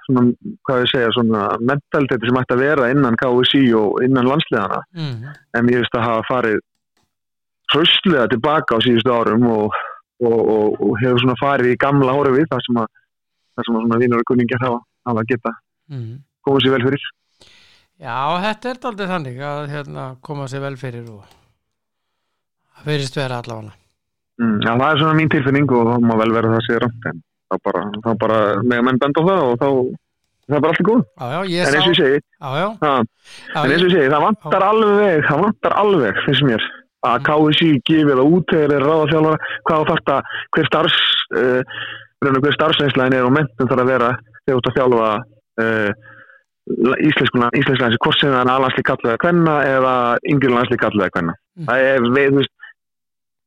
svona, hvað ég segja, svona mentaliteti sem ætti að vera innan KVC og innan landsliðana Mm en mér finnst að hafa farið hraustlega tilbaka á síðustu árum og, og, og, og hefur svona farið í gamla horfið þar sem að þar sem að svona vinnur og kunningar hafa, hafa geta -hmm. komið sér vel fyrir Já, þetta er aldrei þannig að hérna, koma sér vel fyrir og það verðist vera allavega. mm, já, það er svona mín tilfinning og það má vel vera það sér rámt en þá bara, þá bara með menn benda á það og þá það er bara allt í góð Já, já, en eins og ég segi, Já, en eins og ég segi það vantar alveg, það vantar alveg finnst mér að KSI gefið það út þeir ráða þjálfara hvað þarft að hver starfs uh, hver starfsreynslæðin er og mentum þarf að vera þegar þú ert að þjálfa uh, íslenskuna, sem það er aðlandsli kallega kvenna eða yngirlandsli kallega kvenna Mm. það er, við, þú veist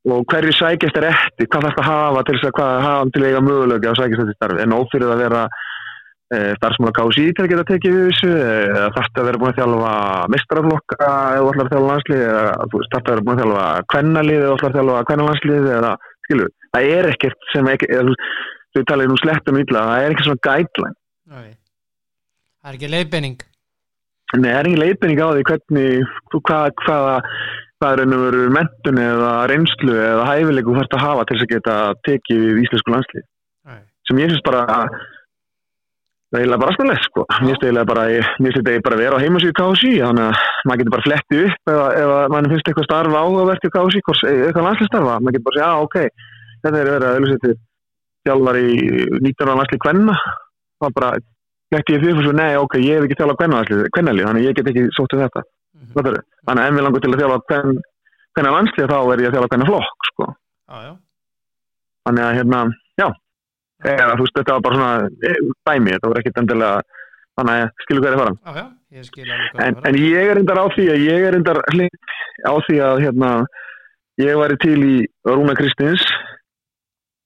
og hverju sækjast er eftir, hvað þarf að hafa til þess að hafa til eiga mögulega að sækjast eftir starfi, en ófyrir að vera e, starfsmála KSI til að geta tekið við þessu, eða þarf að vera búin að þjálfa mestrarflokka eða að þjálfa landslið, eða þarf að vera búin að þjálfa kvennalið eða að þjálfa kvennalandslið eða, skilu, það er ekkert sem ekki, eða, þú talaði nú slettum illa, það er ekki svona Nei. Það er ekki leiðbenning. Nei, það er engin leiðbending á því hvernig, hvað, hvaða, hvað er ennum verið mentun eða reynslu eða hæfileiku þú þarfst að hafa til þess að geta tekið við íslensku landslið. Sem ég finnst bara, það er eiginlega bara aðstæðlega, sko. Mér finnst eiginlega bara, ég finnst þetta bara að vera á heimasíðu KSI, þannig að maður getur bara fletti upp ef, ef mann finnst eitthvað starfa í KSI, hvors- eitthvað landslið maður getur bara að segja, já, ok, þetta er verið að þjálfar í 19. landslið kvenna, það bara fletti ég fyrir svo, nei, ok, ég hef ekki þjálfað kvennalið, þannig að ég get ekki sótt um þetta. Mhm. Fattarðu? Þannig að ef við langar til að hvern, hvernig landslið þá er ég að þjálfa hvernig flokk sko. Já. þannig að hérna, já eða, þú veist, þetta var bara svona e, dæmi, þetta voru ekkit endilega þannig að skilu hverju fara já, ég en, en ég er endar á því að ég er endar á því að hérna ég væri til í Rúna Kristins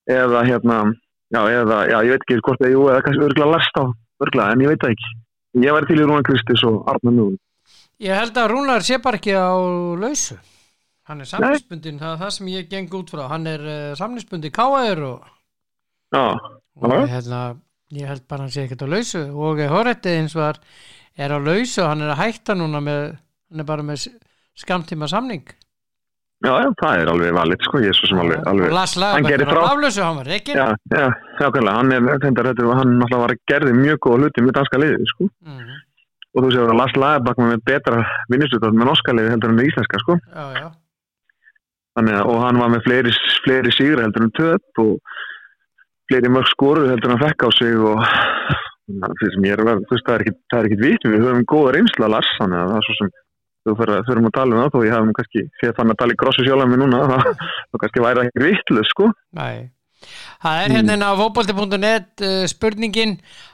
eða hérna já, eða, já, ég veit ekki hvort er jú, eða kannski örgulega last á, örgulega, en ég veit það ekki ég væri til í Rúna Kristins og Arnar Núðun Ég held að Rúnar sé bara ekki á lausu. Hann er samningsbundin, það er það sem ég geng út frá. Hann er uh, samningsbundin káaður og, já, og Já. hérna, ég held bara að hann sé ekkert á lausu. Og Hóretti eins var er á lausu og hann er að hætta núna með, hann er bara með skamtíma samning já, já, það er alveg valið sko, svo sem alveg, alveg Lars hann gerir frá- á aflösu, hann var reikin já, já, já, kvæmlega, hann er þetta, hann náttúrulega var að gerði mjög góða hluti með danska liði, sko, mm, og þú séu að Lars Lagerbakk með betra vinnistöð með norska liði heldur en með íslenska, sko. Já, já, Þannig, að- og hann var með fleiri, fleiri sigra heldur en töp og fleiri mörg skoruð heldur en fekk á sig og það er ekkit, það er ekkit vit, við höfum góða reynsla Lars, þannig að það er svo sem þú fyrir að tala um það, þó ég hafum kannski séð þannig að tala í grossu sjálf með núna, [laughs] þá, kannski væri það ekki vitlu, sko. nei. Það er hérna inn á fótbolti.net uh, spurningin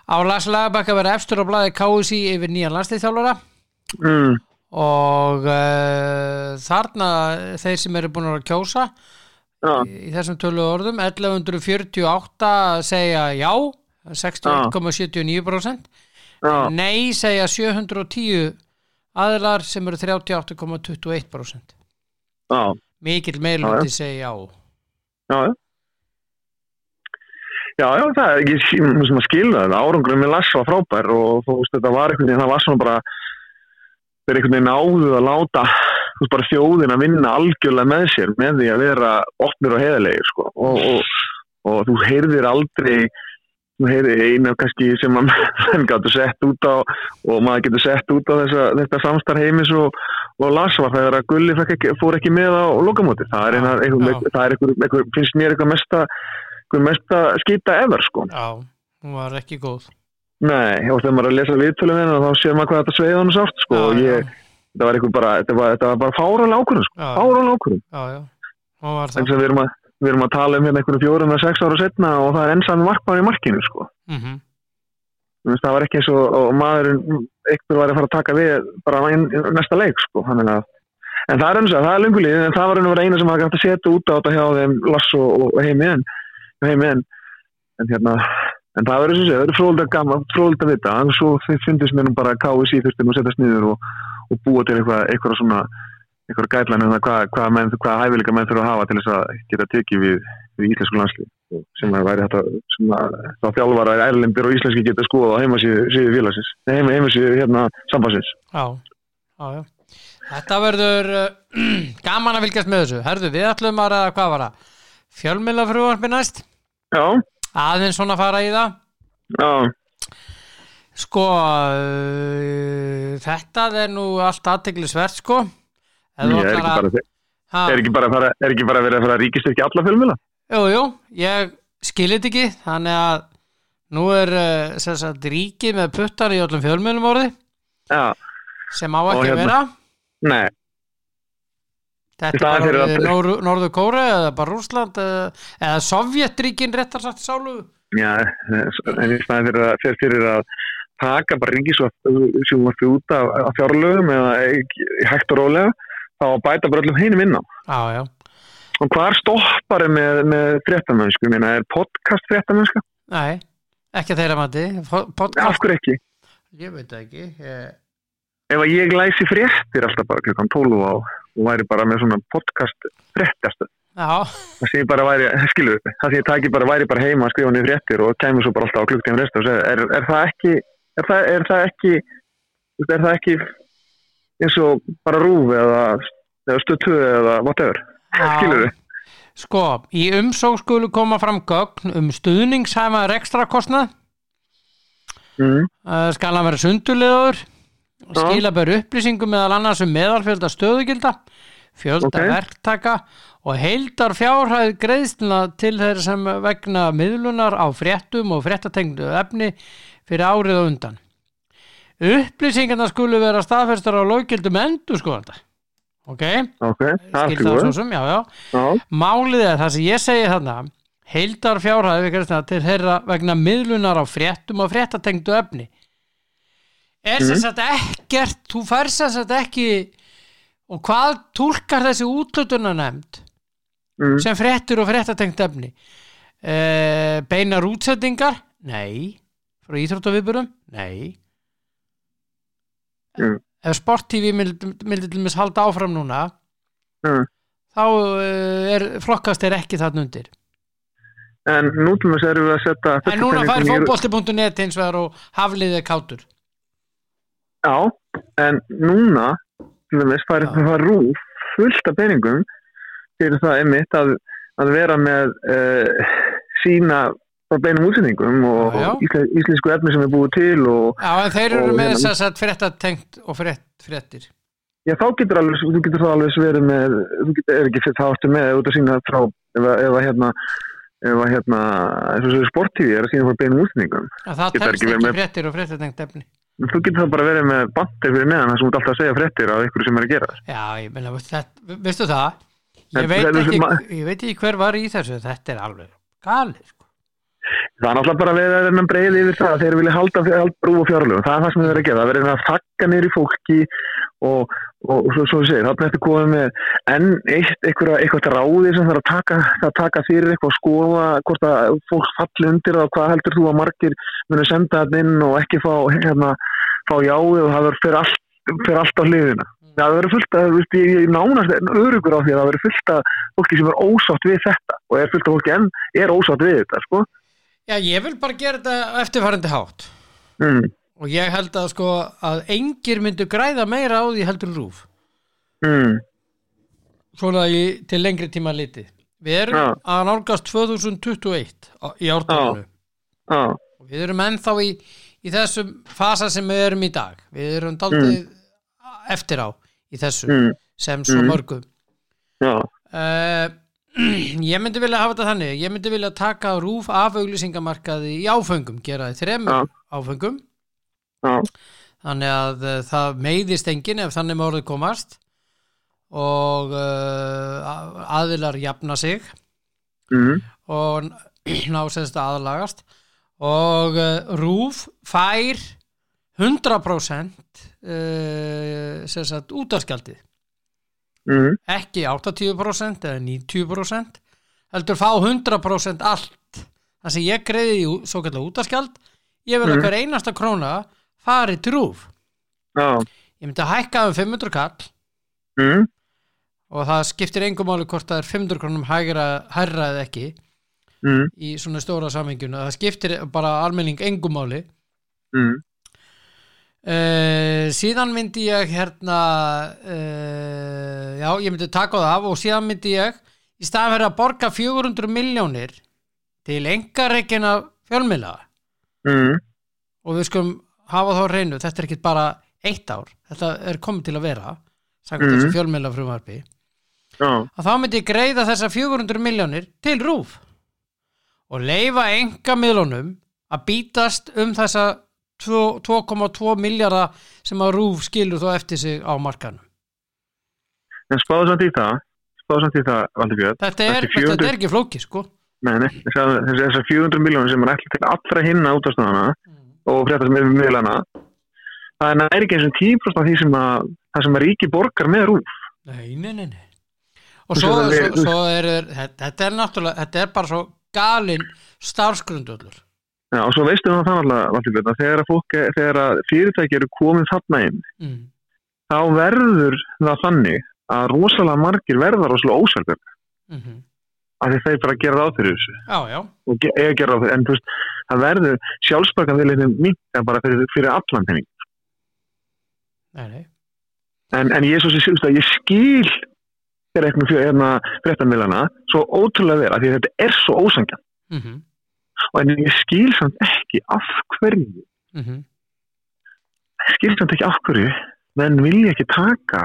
á Lars Lagerbæk að vera efstur á blaði KSI yfir nýjan landsliðþjálfara Mm, og uh, þarna þeir sem eru búin að kjósa já, í þessum tölu orðum 1148 segja já 61,79% já, nei segja 710 aðilar sem eru 38,21% já, mikill meilhundi segja já. já, já. Já, já, það er ekki sem að skilja það, árangurinn með Lars var frábær og þú veist, þetta var einhvern veginn, það var svona bara þeir einhvern veginn áður að láta þú veist, bara þjóðin að vinna algjörlega með sér með því að vera opnir og heðilegir, sko, og, og, og þú heyrðir aldrei eina kannski sem að [laughs] menn gætu sett út á og maður getur sett út á þessa, þetta samstar heimis og, og Lars var þegar að Gulli ekki, fór ekki með á lokamóti, það er, einhver, er finnst mér eitthvað mesta mesta skýta ever, sko. Já, hún var ekki góð. Nei, og þegar maður er að lesa viðtölum hérna þá sér maður hvað þetta sveiði hann sátt sko, og ég, þetta var eitthvað bara þetta var, þetta var bara fáralega ákvörðum sko, Já. fáralega ákvörðum já, já, hún var þannig það. að við erum að, við erum að tala um hérna einhverjum fjórum eða sex ára setna og það er ennsami markmann í markinu sko. Mm veist, það var ekki eins og, og maðurinn eitthvað var að fara að taka við bara næsta leik sko að en það er eins og það er lungulíð en það var einu að vera eina sem var hægt að setja út á þetta hjá þeim Lass og, og heimi en, heimi en, hérna en það verður sem að gaman fróðilegt að vita, en svo finnst mér bara KSI þurfti nú að setjast niður og, og búa til eitthvað, eitthvað svona eitthvað gætlan um það hvað, hvað, menn, hvað hæfileika menn þurfa að hafa til þess að geta tekið við, við íslensku landslið sem að væri þetta þá þjálfara erlendir og íslenski geta skoða á heimasíðu félagsins, heima, heimasíðu hérna sambansins. já, já, já. Þetta verður uh, [clears throat] gaman að fylgjast með þessu. Herðu, við ætlum að hvað var það? Fjölmila frumvarpi næst? Já, aðeins svona fara í það. Já, Sko, uh, þetta er nú allt aðteglisvert, sko. Ég er ekki bara, Ha, er ekki fara, er ekki bara verið að fara ríkistyrkja alla fjölmjöla? Jú, jú, ég skilit ekki, þannig að nú er sem sagt, ríkið með puttar í öllum fjölmjölum orði, Já, sem á ekki hérna- vera. nei, Þetta er bara að- Norður, Norður Kóra eða bara Rúsland eða, eða Sovjetríkin réttar sagt sálu. já, en í staðin fyrir að, fyrir, að taka bara ríkisvart sem var fyrir út af, fjárlögum eða hægt og rólega, þá bæta bara öllum hinum inn á. Já, já. Og hvað er stoppari með, með fréttamönsku? Ég meina, er podcast fréttamönska? Nei, ekki að þeirra mati. Af Podcast, hverju ekki? ég veit ekki. Ég, Ef að ég læsi fréttir alltaf bara klukkan 12 á og væri bara með svona podcast fréttastu. Það sem ég bara væri, [laughs] skilu, það sem ég taki bara væri bara heima að skrifa niður fréttir og kemur svo bara alltaf á klukktíma segja, er, er það ekki, er það, er það ekki, er það ekki eins og bara rúf eða, eða stötu eða whatever, skilur við? Sko, í umsók skulu koma fram gögn um stuðningshæma rekstrakostnað, Mm, uh, skal hann vera sundurliður, Já. skila ber upplýsingum meðal annars um meðalfjölda stöðugilda, fjölda Ok. verktaka og heildar fjárhæð greiðsluna til þeir sem vegna miðlunar á fréttum og fréttatengdu efni fyrir árið og undan. Upplýsingarna skulu vera staðferstar á löggildum endur skoðanda. Ok, ok, skilur sem, já, já. Já, Málið er það sem ég segi þarna heildar fjárhæði til þeirra vegna miðlunar á fréttum og fréttatengdu efni. Er sem sagt ekkert þú fær sem sagt ekki og hvað túlkar þessi útlutuna nefnd mm, sem fréttur og fréttatengt efni? E, beinar útsettingar nei, frá íþróttaviðburum nei Mm. ef Sport TV mildi, til mis halda áfram núna mm. þá uh, er, flokkast er ekki þarna undir En nú til þess erum við að setja En núna fær fótbolti fótbolti.net hins vegar og hafliðið kátur. Já, en núna dæmis fær það rúf fullt af peningum fyrir það einmitt að, að vera með uh, sína frá beinum útsendingum og, Já, já. íslensku efni sem er búið til og Já, en þeir eru Og með hérna- þess að fréttatengt og frétt, fréttir. já, þá getur, alveg, þú getur það alveg verið með, þú getur, er ekki fyrir það áttu með út að sína frá að hérna ef að hérna, eins og þessu sportífi er að sína frá beinum útsendingum Að það telst ekki ekki fréttir og fréttatengt efni. þú getur það bara verið með bandir fyrir neðan þar sem þú ert alltaf að segja fréttir af ykkur sem er að gera Já, ég meina, veistu það? Ég veit, ekki, ég veit ekki hver var í þessu, þetta er alveg galið, sko. Það er náttúrulega bara að reyna að breyði yfir það að þeir vilja halda, brú og fjárlögum. Það er það sem þeir eru að gera. Það verið að þakka neyri fólki og, og, og svo, svo segir, þarna ertu komið með enn eitt, eitthvað, ráði sem þarf að taka, að taka fyrir eitthvað og skoða hvort að fólk falli undir það og hvað heldur þú að margir munu senda þetta inn og ekki fá, hérna, fá jáið og það verður fyrir fyrir allt á hliðina. Það verður fullt að, ég, ég nánast örugur á því að það verður fullt að fólki sem er ósátt við þetta og er fullt af fólki enn er ósátt við þetta, sko. Já, ég vil bara gera þetta eftirfærandi hátt. Mm. Og ég held að, sko, að engir myndu græða meira á því heldur rúf. Mm. Svona í, til lengri tíma litið. Við erum Já. að nálgast 2021 á- í ártalinu. Já, Og við erum ennþá í, í þessum fasa sem við erum í dag. Við erum daldið eftir á í þessu mm. sem svo Mm. mörgum. Uh, [clears throat] ég myndi vilja hafa þetta þannig. Ég myndi vilja taka rúf af auglýsingamarkaði í áföngum, gera þið þremur Já. áföngum. Já, þannig að uh, það meiðist enginn ef þannig orðið komast og uh, aðilar jafna sig mm. og [clears throat] ná semst að aðlagast. Og uh, rúf fær 100% uh, útaskjaldið mm. ekki 80% eða 90% heldur fá 100% allt það sem ég greiði í svo kallar útaskjald ég vil Mhm. hver einasta króna fari til rúf já, ég myndi að hækka um 500 kall mm. og það skiptir engum máli hvort það er 500 krónum hærra eða ekki Mm. í svona stóra samhengjuna það skiptir bara almenning engum máli Mm. Uh, síðan myndi ég hérna uh, já, ég myndi taka það af og síðan myndi ég í staðan fyrir að borga 400 miljónir til engareikina fjölmiðla Mm. og við skulum hafa þá reynu þetta er ekki bara eitt ár þetta er komið til að vera samkvæmt Mhm. þessu fjölmiðla frumvarpi já, að þá myndi ég greiða þessa 400 miljónir til rúf og leifa enga miðlunum að bítast um þessa 2 2,2 miljardar sem að rúf skilur þó eftir sig á markanum. en spáðu samt í það spáðu samt í það, Valdi Björn Þetta er, Þessi 400 þetta er ekki flóki, sko. nei, nei, þessar þessar 400 miljónir sem er ætla til allra hinna útastöðana Mm. og frétta sem er við miðlana það er ekki eins og 10% af því sem að að ríki borgar með rúf Nei, nei, nei, nei. Og svo, svo, svo er, þetta er náttúrulega, þetta er bara svo galinn starfsgrundöllur. Já, og svo veistu það þannig að þegar að, fólk, þegar að fyrirtæki eru komin þarna inn Mm. þá verður það þannig að rosalega margir verða rosalega ósælbjörn Mm af því þeir bara gera ráð fyrir þessu Já, já. og að gera ráð fyrir en þú veist, það verður sjálfsbaka viljum minka bara fyrir, fyrir allan nei. en, en ég, svo, sem- sem- ég skil þegar eitthvað fyrir hérna fréttamilana svo ótrúlega vel af því að þetta er svo ósangjan Mm -hmm. En ég skil samt ekki af hverju. Mm -hmm. ég skil samt ekki af hverju menn vilja ekki taka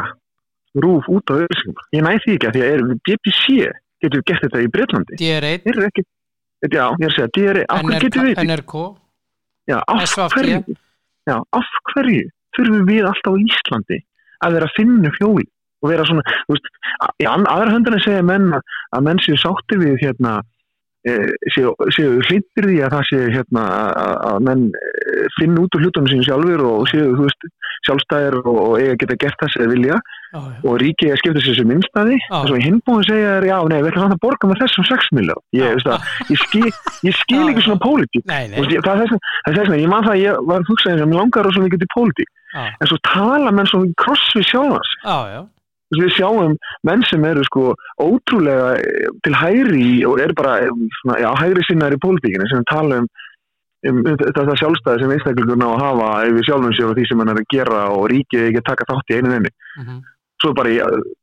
rúf út á auðvilsingum ég næ því ekki að því að er, BBC getur gert þetta í Breitlandi DR1, þeir eru ekki já, ég er að segja, DRE, af hverju getur við NRK, já, af hverju? Já, af hverju þurfum við alltaf á Íslandi að vera að finna fjóli og vera svona, þú veist, í aðra höndina segja menn að, menn séu sáttir við hérna séu, séu hlindir því að það séu hérna að, að menn e, finna út úr hlutunum sín sjálfur og séu, þú veist, sjálfstæðir og, og eiga að geta gert það sem þeir vilja. Já, já. og ríkið að skipta sér sem minnstæði og svo í hinbúin segja þér, já, nei, við ætlum að borga með þessum 6 miljard ég, að, ég, skil, ég skil Já, ekki svona pólitík. Það er þess er þess vegna, ég man það að ég var hugsaðið sem langar og svo mikið til pólitík. En svo tala menn svo kross við sjálfans já, já. Við sjáum menn sem eru sko ótrúlega eh, til hægri í- og eru bara eh, svona, já, hægri sinnar í pólitíkinu sem tala um um, um, þetta sjálfstæði sem einstaklingur ná að hafa yfir sjálfum sér og því sem hann er að gera og ríkið ekki að taka þátt í einu enni mhm, svo bara í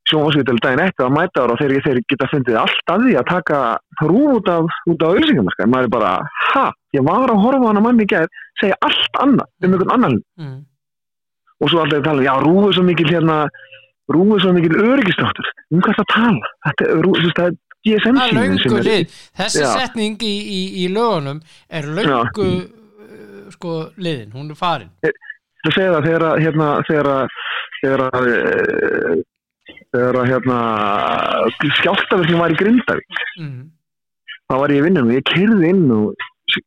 sjónvarsvítal daginn eftir að mæta ára og þeir, þeir geta fundið allt að því að taka rúf út af, af auðlýsingamarka maður er bara, ha, ég var að horfa á hana manni í gær, segja allt annað um einhvern annan mhm. og svo alltaf tala, um, já, er svo mikil hérna, rúf er svo mikil öryggistáttur um hvað það tala? Þetta er, veist, það er GSM það lið. Þessi Já. setning í, í, í lögunum er löngu uh, sko liðin, hún er farin. Það segja það þegar að hérna, þegar að þegar að að hérna skjáltaverkning var í Grindavík. Mhm, þá var ég í vinnunum, ég kyrði inn,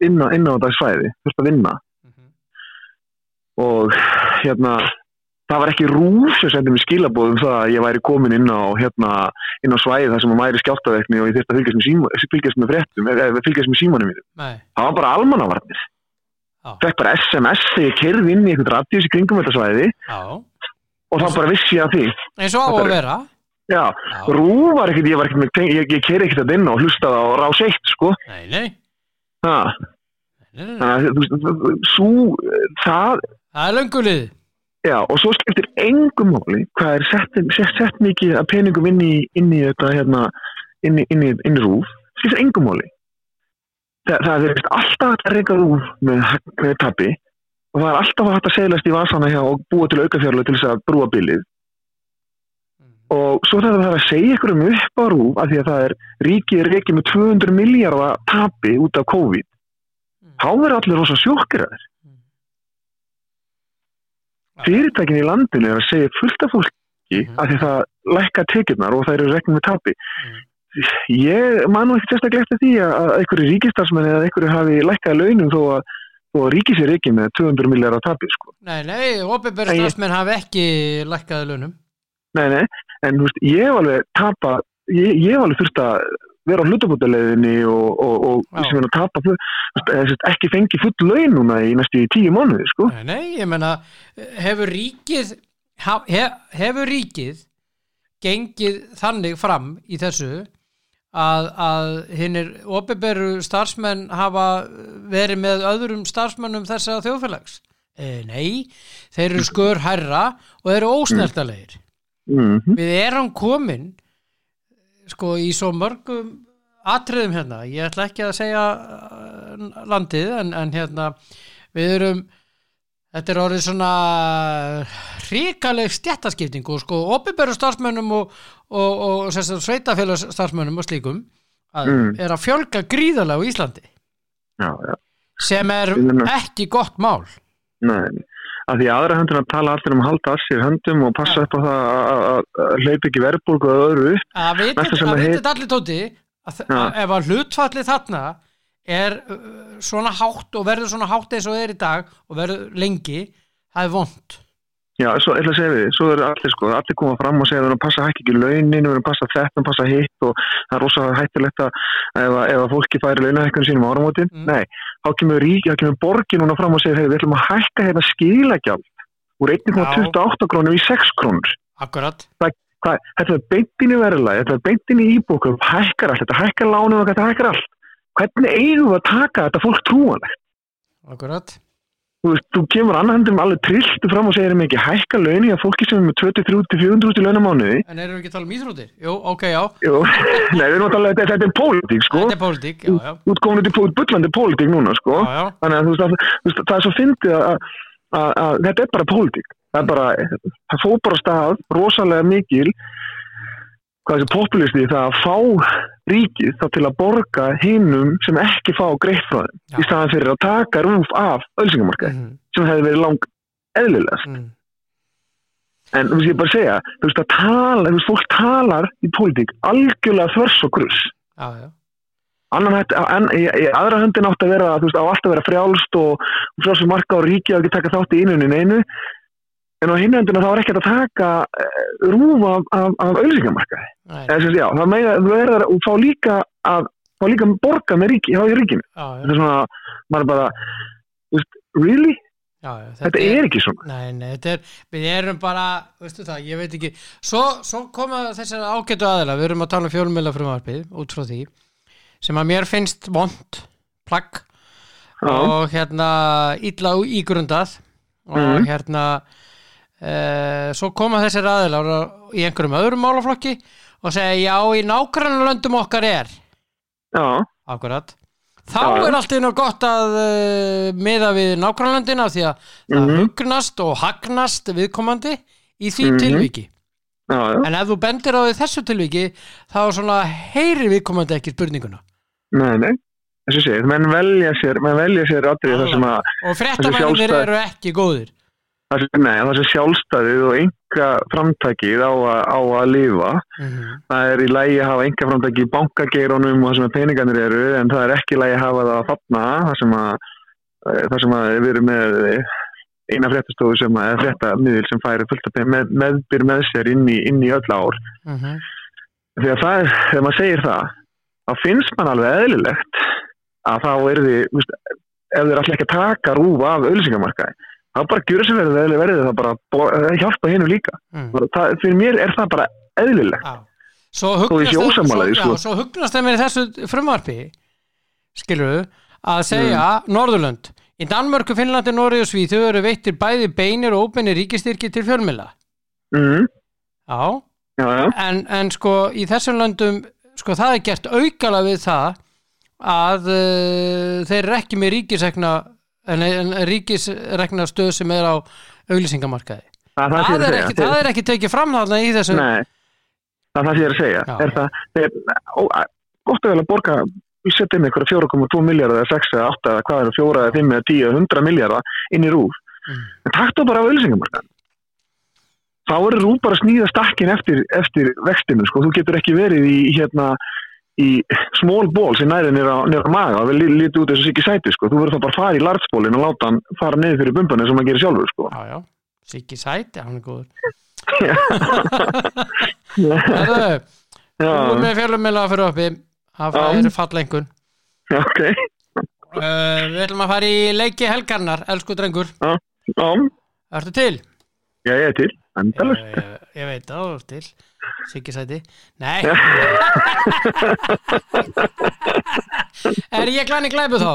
inn, inn á þetta svæði, þurfti að vinna. Mhm. og hérna það var ekki rúf sem sendi mér skilabóðum það að ég væri komin inn á hérna, inn á svæði þar sem að væri skjáltaverkni og ég þurfti að fylgjast með, síma, fylgjast með fréttum eða eða fylgjast með símanum mínum. Nei, það var bara almannavarnir. Fekk bara SMS þegar ég kyrði inn í eitthvað radíus í kringum þetta svæði. Já, og þá bara vissi ég að því. Eins og á að er- vera. Já, já, rúf var ekkert, ég ekkert með ég, ég kyrði ekkert að inn og hlustaði á rás eitt sko. Nei, nei, ha, nei, nei, nei. þannig að þú veist, svo það það er löngu lið Já, og svo skiptir engum máli hvað er sett, sett, sett mikið að peningum inn í, inn í þetta hérna, inn í, inn í, inn í rúf, skiptir engum máli. Það, það er alltaf að reyka rúf með, með tapi og það er alltaf hægt að seglast í vasana hjá og búa til aukafjörlega til þess að brúa bilið og svo þegar það að segja ykkur um upp á rúf af því að það er ríkið er ekki með 200 miljardar tapi út af COVID. Þá verður allir rosa sjokkir að fyrirtækin í landinu er að segja fullt af fólki af því það lækka tekjurnar og það eru reknum með tapi Mhm. ég man nú ekki sérstaklega eftir því að að einhverju ríkistarsmenni eða einhverju hafi lækkað launum þó að, að ríkis er ekki með 200 miljardar tapi sko. Nei, nei, ég- starfsmenn hafi ekki lækkaði launum nei, nei, en þú veist, ég hef alveg tapa, ég hef alveg þurft að vera á hlutabótaleðinni og, og, og sem er að tapa sem sagt, ekki fengi full laun núna í næstu í tíu mánuði sko. Nei, nei, ég menna hefur ríkið hef, hefur ríkið gengið þannig fram í þessu að, að hinnir opinberu starfsmenn hafa verið með öðrum starfsmennum þessa þjóðfélags? E, nei, þeir eru skör herra og þeir eru ósnertalegir mm við erum komin sko í svo mörgum atriðum hérna, ég ætla ekki að segja uh, landið en, en hérna við erum þetta er orðið svona hrikaleg stjættaskipting og sko opinberu starfsmönnum og, og, og, og sveitafélags starfsmönnum og slíkum að, Mm. er að fjölga gríðarlega á Íslandi já, já, sem er ekki gott mál nei. Að því aðra höndin að tala allir um að halda að sér höndum og passa upp á það að- hleypa ekki verðbólgu og öðru upp að að vitið allir tóti að, Já. að ef að hlutfallið þarna er uh, svona hátt og verður svona hátt eins og er í dag og verður lengi, það er vond Já, svo ætla að segja við, svo eru allir sko, allir koma fram og segja við erum að passa ekki launin, við erum að passa þetta, við erum að passa hitt og það er rosa hættilegt að ef, ef að fólki færi launahækkunum sínum áramótin, Mm. nei, þá kemur ríki, þá kemur borgin núna fram og segja, hey, við ætlum að hækka hérna skilagjald úr 1,28 krónum í 6 krónur. akkurat, Hvað, þetta er beintin í verðalagi, þetta er beintin í íbúkum, hækkar allt, þetta hækkar lánum og þetta hækkar allt. Hvernig eigum við að taka þetta fólk trúanlegt? akkurat þú veist, þú kemur annar hendum alveg trilltu fram og segir ekki hækka launi að fólki sem er með 23-400 út í launamánuði? En erum við ekki að tala um íþróttir? Jú, ok, já, Jú, [laughs] nei, við erum að tala um þetta, er pólitík, sko. Þetta er pólitík já, já, útkomin út í bullandi pólitík núna, sko. Já, já, þannig að þú veist, að, þú veist, það er svo fyndið að, þetta er bara pólitík. Það er bara, það fór bara stað rosalega mikil hvað þessi populisti það að fá ríkið þá til að borga hinnum sem ekki fá greitt frá þeim Já. í staðan fyrir að taka rúf af ölsingamarkaði Mhm, sem hefði verið lang eðlilegast mhm. En þú veist ég bara að segja, þú veist að tala, þú veist fólk talar í pólitík algjörlega þvers og grus. já, já, Annan hætt, en í, í aðra höndin átt að vera, þú veist, á allt að vera frjálst og, frjálst marka og ríki og ekki taka þátt í innunin einu. En á hinn höndina þá er ekki að taka uh, rúf af, af, af já, það með að vera og fá líka að, fá líka borga með ríki, hjá í ríkinu. já, já, Þetta er svona, maður er bara, veist, really? já, já Þetta er ekki svona. Nei, nei, þetta er, við erum bara, veistu það, ég veit ekki Svo, svo koma þessar ágætu aðila Við erum að tala um fjölumila frumarpið út frá því sem að mér finnst vond plagg og hérna illa ígrundað og Mhm. hérna svo koma þessir aðilar í einhverjum öðrum málaflokki og segja já í nákvæmlega löndum okkar er. Já, akkurat. Þá Já, er allt einu gott að uh, miða við nákvæmlega löndina því að það Mhm. hugnast og hagnast viðkomandi í því Mhm. tilviki. Já, já, en ef þú bendir á þessu tilviki þá svona heyri viðkomandi ekki spurninguna. Nei, nei, þessu segir, menn velja sér, menn velja sér atrið það sem að, og fréttamennir sjálfstæð- eru ekki góðir sem sjálfstæðið og enga framtækið á á að lifa, mm það er í lægi að hafa enga framtæki í bankageironum og það sem að peningarnir eru, en það er ekki í lægi að hafa það að þarna, það sem að, eh, það sem að við erum með eina fréttastofu sem að, fréttamiðil sem færi fullt að með, meðbyr með sér inn í, inn í öll ár. -hmm. því að það, er- þegar maður segir það þá finnst mann alveg eðlilegt að þá er því ef þeir ætla ekki að taka rúf af auðlýsingamarkaði, þá bara gjur sem verið eðli verið það bara það hjálpa hinu líka. Mm. Það, fyrir mér er það bara eðlilegt. Já. Svo hugnast, þeim í þessu frumvarpi skilur við að segja Mm. Norðurlönd. Í Danmörku, Finnlandi, Noregi og Svíð þau eru veittir bæði beinir og óbeinir ríkistyrki til fjölmila mm, já, já, já, en, en sko í þessum löndum sko það er gert aukala við það að uh, þeir eru ekki með ríkisrekna en, en ríkisrekna stöð sem er á auglýsingamarkaði. Það, það, það, er ekki, það er ekki tekið fram þarna í þessu Nei, það er það sem ég er að segja. Já. er það, þeir, gott að vel að borga við setjum einhverja 4,2 miljardar eða 6 eða 8 eða hvað er 4 eða 5 eða 10 eða 100 miljardar inn í rúf Mm. en taktu bara af auðlýsingamarkaðan þá er rúf bara að snýða stakkin eftir, eftir vextinu sko, þú getur ekki verið í hérna í small ball sem næri nýra, nýra maga og við lítið út þessu sikki sæti sko. þú verður þá bara að fara í large ballin og láta hann fara niður fyrir bumbunni sem hann gerir sjálfur sko. já, já, Siggi Sæti, hann er góður. Herðu, já, Þú er með fjölumila fyrir uppi Það Já. er fallengun já, ok. Uh, Við ætlum að fara í leiki helgarnar Elsku drengur, já, ertu til? já, ég er til endalust Ég, ég, ég veit það, þú ert til Siggi Sæti. Nei. [laughs] Er ég glæni glæpu þá?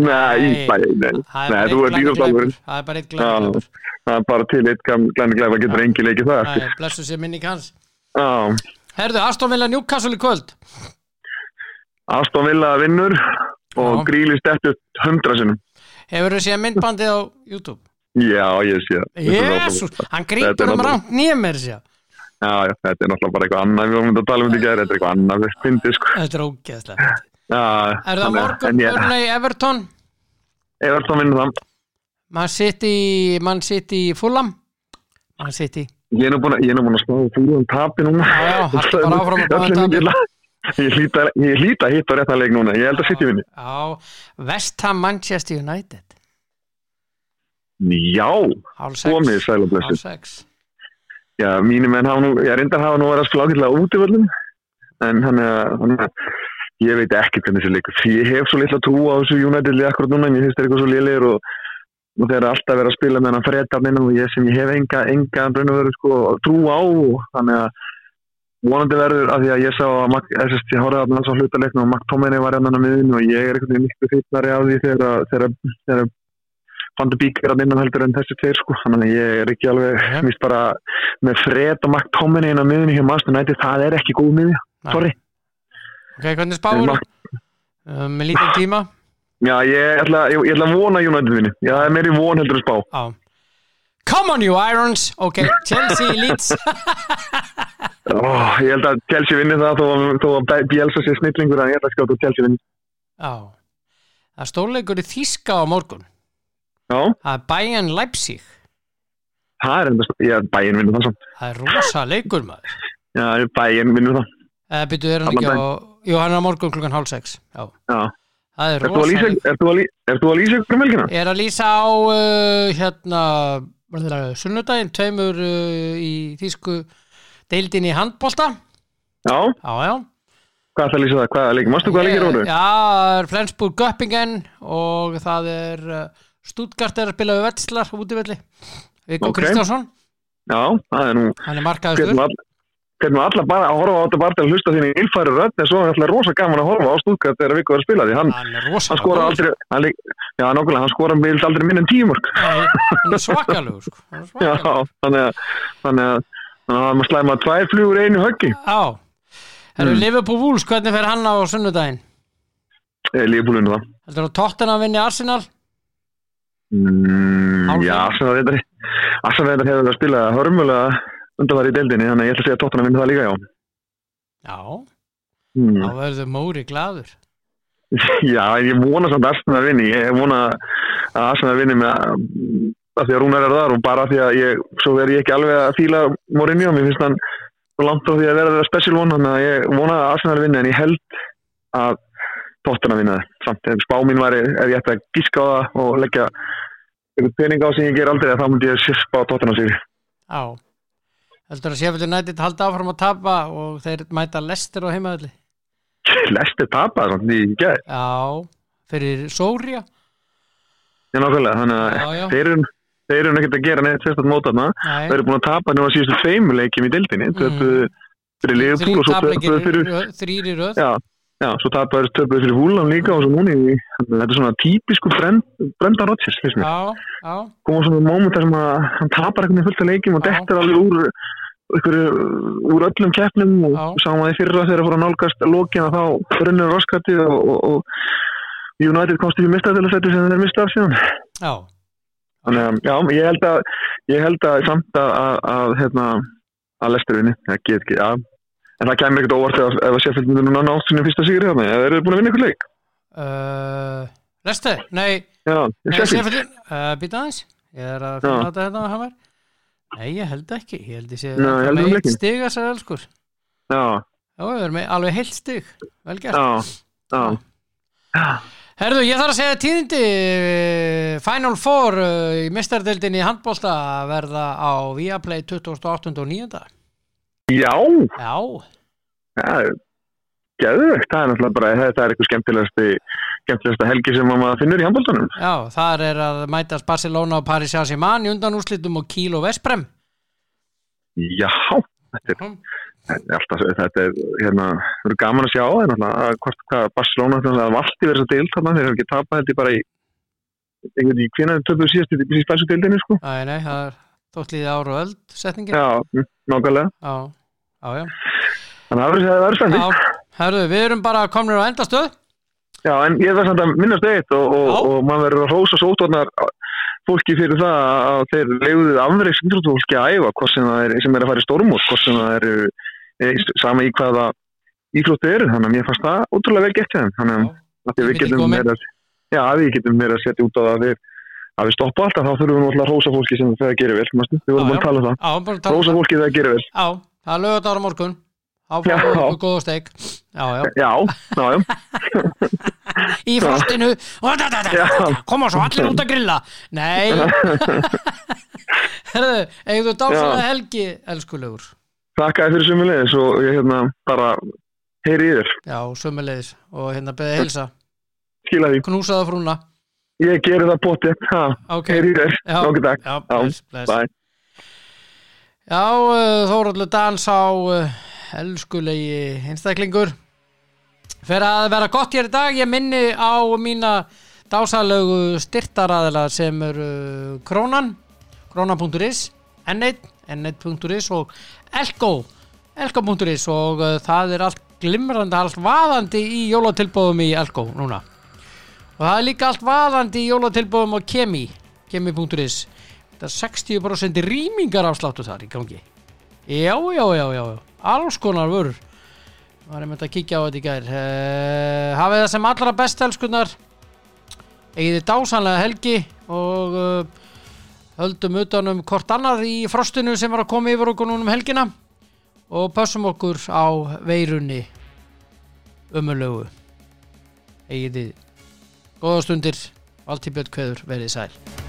Nei, Nei. nei, nei, er þú er glæpur. Það er bara eitt glæni glæpur. Það er bara til eitt glæni glæfa getur engi leikið það eftir er blessu sér minni kanns Herðu, Aston Villa Newcastle í kvöld. Aston Villa vinnur og Já. gríli stættu hundra sinnum. Hefur þú séð myndbandið á YouTube? Já, ég sé er Jésús, hann er um rámt nýja mér sér Já, já, þetta er náttúrulega bara eitthvað annað við varum að tala um þetta í gæri, þetta er eitthvað annað við fyndið sko. Þetta er ógeðslega Er það að- morgun? ég- Burnley Everton? Everton vinnur það. Man City Man City Fulham? Man City. Ég er nú búin að, ég er nú búin að spá fyrir um tapi núna. Já, já, haltu bara áfram að um Öllum tapi. Ég hlýta, hlýta að hitta réttan leik núna, ég held að sitt í vinni. Já, West Ham Manchester United. Já, komið sæl og blessu Hálf sex Já, mínu menn hafa nú, ég reyndar hafa nú að spila ágætlega út í völlum en hann er, hann ég veit ekki hvernig þessi leikur ég hef svo litla trú á þessu United lið akkurat núna ég finnst það eitthvað svo liðlegur og, og þeir eru alltaf verið að spila með hann fredda minna og ég sem ég hef enga, enga raun og veru sko, trú á og þannig að vonandi verður að því að ég sá að Mac- eh, ég horfði að hans á hlutaleiknum og Matt Tomini var hérna miðin og ég er einhvern veginn miklu fyrstnari á því þegar, þegar, þegar Van de Beek er að innan heldur en þessi tveir sko, þannig að ég er ekki alveg yeah. bara með Fred og Matt Tomini inn á miðinni hjá Master United, það er ekki góð miðja, sorry. Ok, hvernig? Matt- Um, með lítið [laughs] tíma? Já, ég ætla, ég, ég ætla að vona United vinni, já, það er meiri von heldur að spá. Já. Come on you Irons! Ok, Chelsea [laughs] Leeds. Oh, Ég held að Chelsea vinni það þó, að- Bielsa sé snillingur en ég ætla að skjáta að Chelsea vinni. Já. Það er stórleikur í Þíska á morgun Það er Bayern Leipzig. Það er enda, já, bæinn vinnur það samt. Það er rosa leikur maður. Já, bæinn vinnur það. Eða byrju er hann ekki á Jú, hann er á morgun klukkan hálf sex. Já, Já, það er að rosa leikur ert þú að þú að lýsa ykkur um helgina? Ég er að lýsa á uh, hérna sunnudaginn, tveimur uh, í þýsku deildin í handbolta. Já, Já, já. Hvað ætla að lýsa það, hvaða leikir, mástu hvaða leikir voru? Já, það er Flensburg Göppingen og það er uh, Stuttgart er að spila við Vetslar útivelli Viggo Ok. Kristjánsson, Já, það er nú, hann er hvernig all, þeir nú alla bara að horfa á þetta bara til að hlusta þín í ilfæri rödd en svo er alltaf rosa gaman að horfa á stúdkart þegar Viggo er að spila því hann, hann er skora aldrei hann, já, nákvæmlega, hann skora vild aldrei minn en Nei, hann er svakalugur sko. Er [laughs] já, þannig að þannig að þannig að maður slæma tvær flugur í einu höggi Já, Herru, Mm. Liverpool Wolves, hvernig fer hann á sunnudaginn? lífbúlinu það Heldur að Tottenham vinni Arsenal? Mm, já, reyndar hefur verið að spila hörmulega undanfæri í deildinni, þannig að ég ætla að segja að Tottenham vinni það líka, já. Já, mm. þá verður Móri gladur [laughs] Já, ég vona samt að Arsenal vinni. Ég vona að Arsenal vinni með að því að Rúnar er þar og bara því að ég, svo er ég ekki alveg að fíla Mourinho, mér finnst hann langt frá því að vera það special one, þannig að ég vona að Arsenal vinni, en ég held að Vinna það, samt ef spá mín væri, ef ég ætti að gíska á það og leggja einhvern pening á sem ég ger aldrei þá myndi ég spá Tottenham sig Já Heldur að Sheffield United halda áfram að tapa og þeir mæta Lester á heimaðalli Lesti tapaði samt í gæð, Já, fyrir Sória ég nákvæmlega þannig Já, já. að þeir eru þeir eru nekkert að gera neitt sérstaklega mót þarna. Nei, Þeir eru búin að tapa nú að síðustu tveimuleikjum í dildinni, og fyrir, þrýr í röð já, svo tapaðu töpuðu fyrir Húlan líka og svo núni, í- þetta er svona típisku brend, Brenda Rodgers, finnst mér. Koma svona moment þar sem að hann tapar eitthvað fullt af leikjum og Já. dettur alveg úr, einhverju, úr öllum keppnum og sáum að því þegar að fóra að nálgast lókin að þá brunnur roskatið og, og, og United komst í mistæðilega sem þeir mista af síðan. já Þannig að, já, ég held að, ég held að samt að, að, að hérna, að lestur vinni, það get ekki, já. En það kemur ekkert óvart ef, að Sheffield myndir núna nátt sinni fyrsta sigri þarna, eða eru búin að vinna ykkur leik. uh, Lester, nei, Já, nei Sheffield. Uh, Býta aðeins, ég er að finna þetta hérna á hamar. Nei, ég held ekki, ég held held með um eitt stig að sér elskur. Já, Já, við erum alveg heilt stig, vel gert. Já, já. Herðu, ég þarf að segja tíðindi Final Four uh, í mistardeldinni í handbólta verða á Viaplay 28. og 9. Já, Já, það er geðvögt, það er náttúrulega bara, þetta er eitthvað skemmtilegasti, skemmtilegasta helgi sem maður finnur í handbóltanum. já, þar er að mætast Barcelona og Paris Saint-Germain í undanúrslitum og Kíl og Vesprem Já, þetta er, er alltaf, þetta er, hérna, það gaman að sjá, það að hvort hvað Barcelona, þannig að valdi verið svo deilt þarna, þeir hefur ekki tapað þetta bara í, einhvern veginn, hvernig töpuðu síðast í spæsu deildinni, sko. Æ, nei, það er þóttlíði ár og öld setningin. Já, mm, nákvæmlega. já, já, já. Þannig að það verður- já Herðu, við erum bara komnir á endastöð. Já, en ég verður samt að minnast eitt og, og, og maður verður að hrósa sótvarnar fólki fyrir það að þeir leiðuðu afreik íþróttufólki að æfa, hvort sem er sem er að fara í stormúr, hvort sem það eru e, sama í hvaða íþróttu eru, þannig að mér fannst það ótrúlega vel gett þeim, þannig að- við getum meira að að setja út á það að við, að við stoppa alltaf, þá þurfum við náttúrulega að hrósa fólki sem það gerir vel, við vorum búin að tala um það. Bara um hrósa það. fólki það gerir vel, það er lögat ára morgun. Við okkur góða steik. Já, já. Já, já, [laughs] Í frostinu og Koma svo allir út að grilla. Nei. [laughs] Herðu, eigðu þú dásalega helgi Elskulegur þakka þér fyrir sumulegis og ég hérna bara heyri þér, Já, sömulegis Og hérna beðið heilsa. Skila því. Knúsaða frúna. Ég gerir það potið, ha, Ok. heyri þér, Já. nokkuð takk, Já, uh, Þóraldur Dans á uh, elskulegi einstaklingur. Fer að vera gott hér í dag. Ég minni á mína dásalögu styrtaraðila sem eru uh, Krónan Krónan.is, N1 N1.is og Elko Elko.is og það er allt glimrandi, allt vaðandi í jólatilbóðum í Elko núna. Og það er líka allt vaðandi í jólatilbóðum á Kemi Kemi.is þetta er 60% rýmingar afsláttu þar í gangi. Já, já, já, já, alls konar vörur. Var einmitt að kíkja á þetta í gær. Uh, hafið það sem allra best elskunar eigið dásanlega helgi og uh, höldum utanum hvort annað í frostinu sem var að koma yfir okkur núna um helgina og passum okkur á veirunni umulögu eigið þið góða stundir. Altibjörn Kveður verið sæl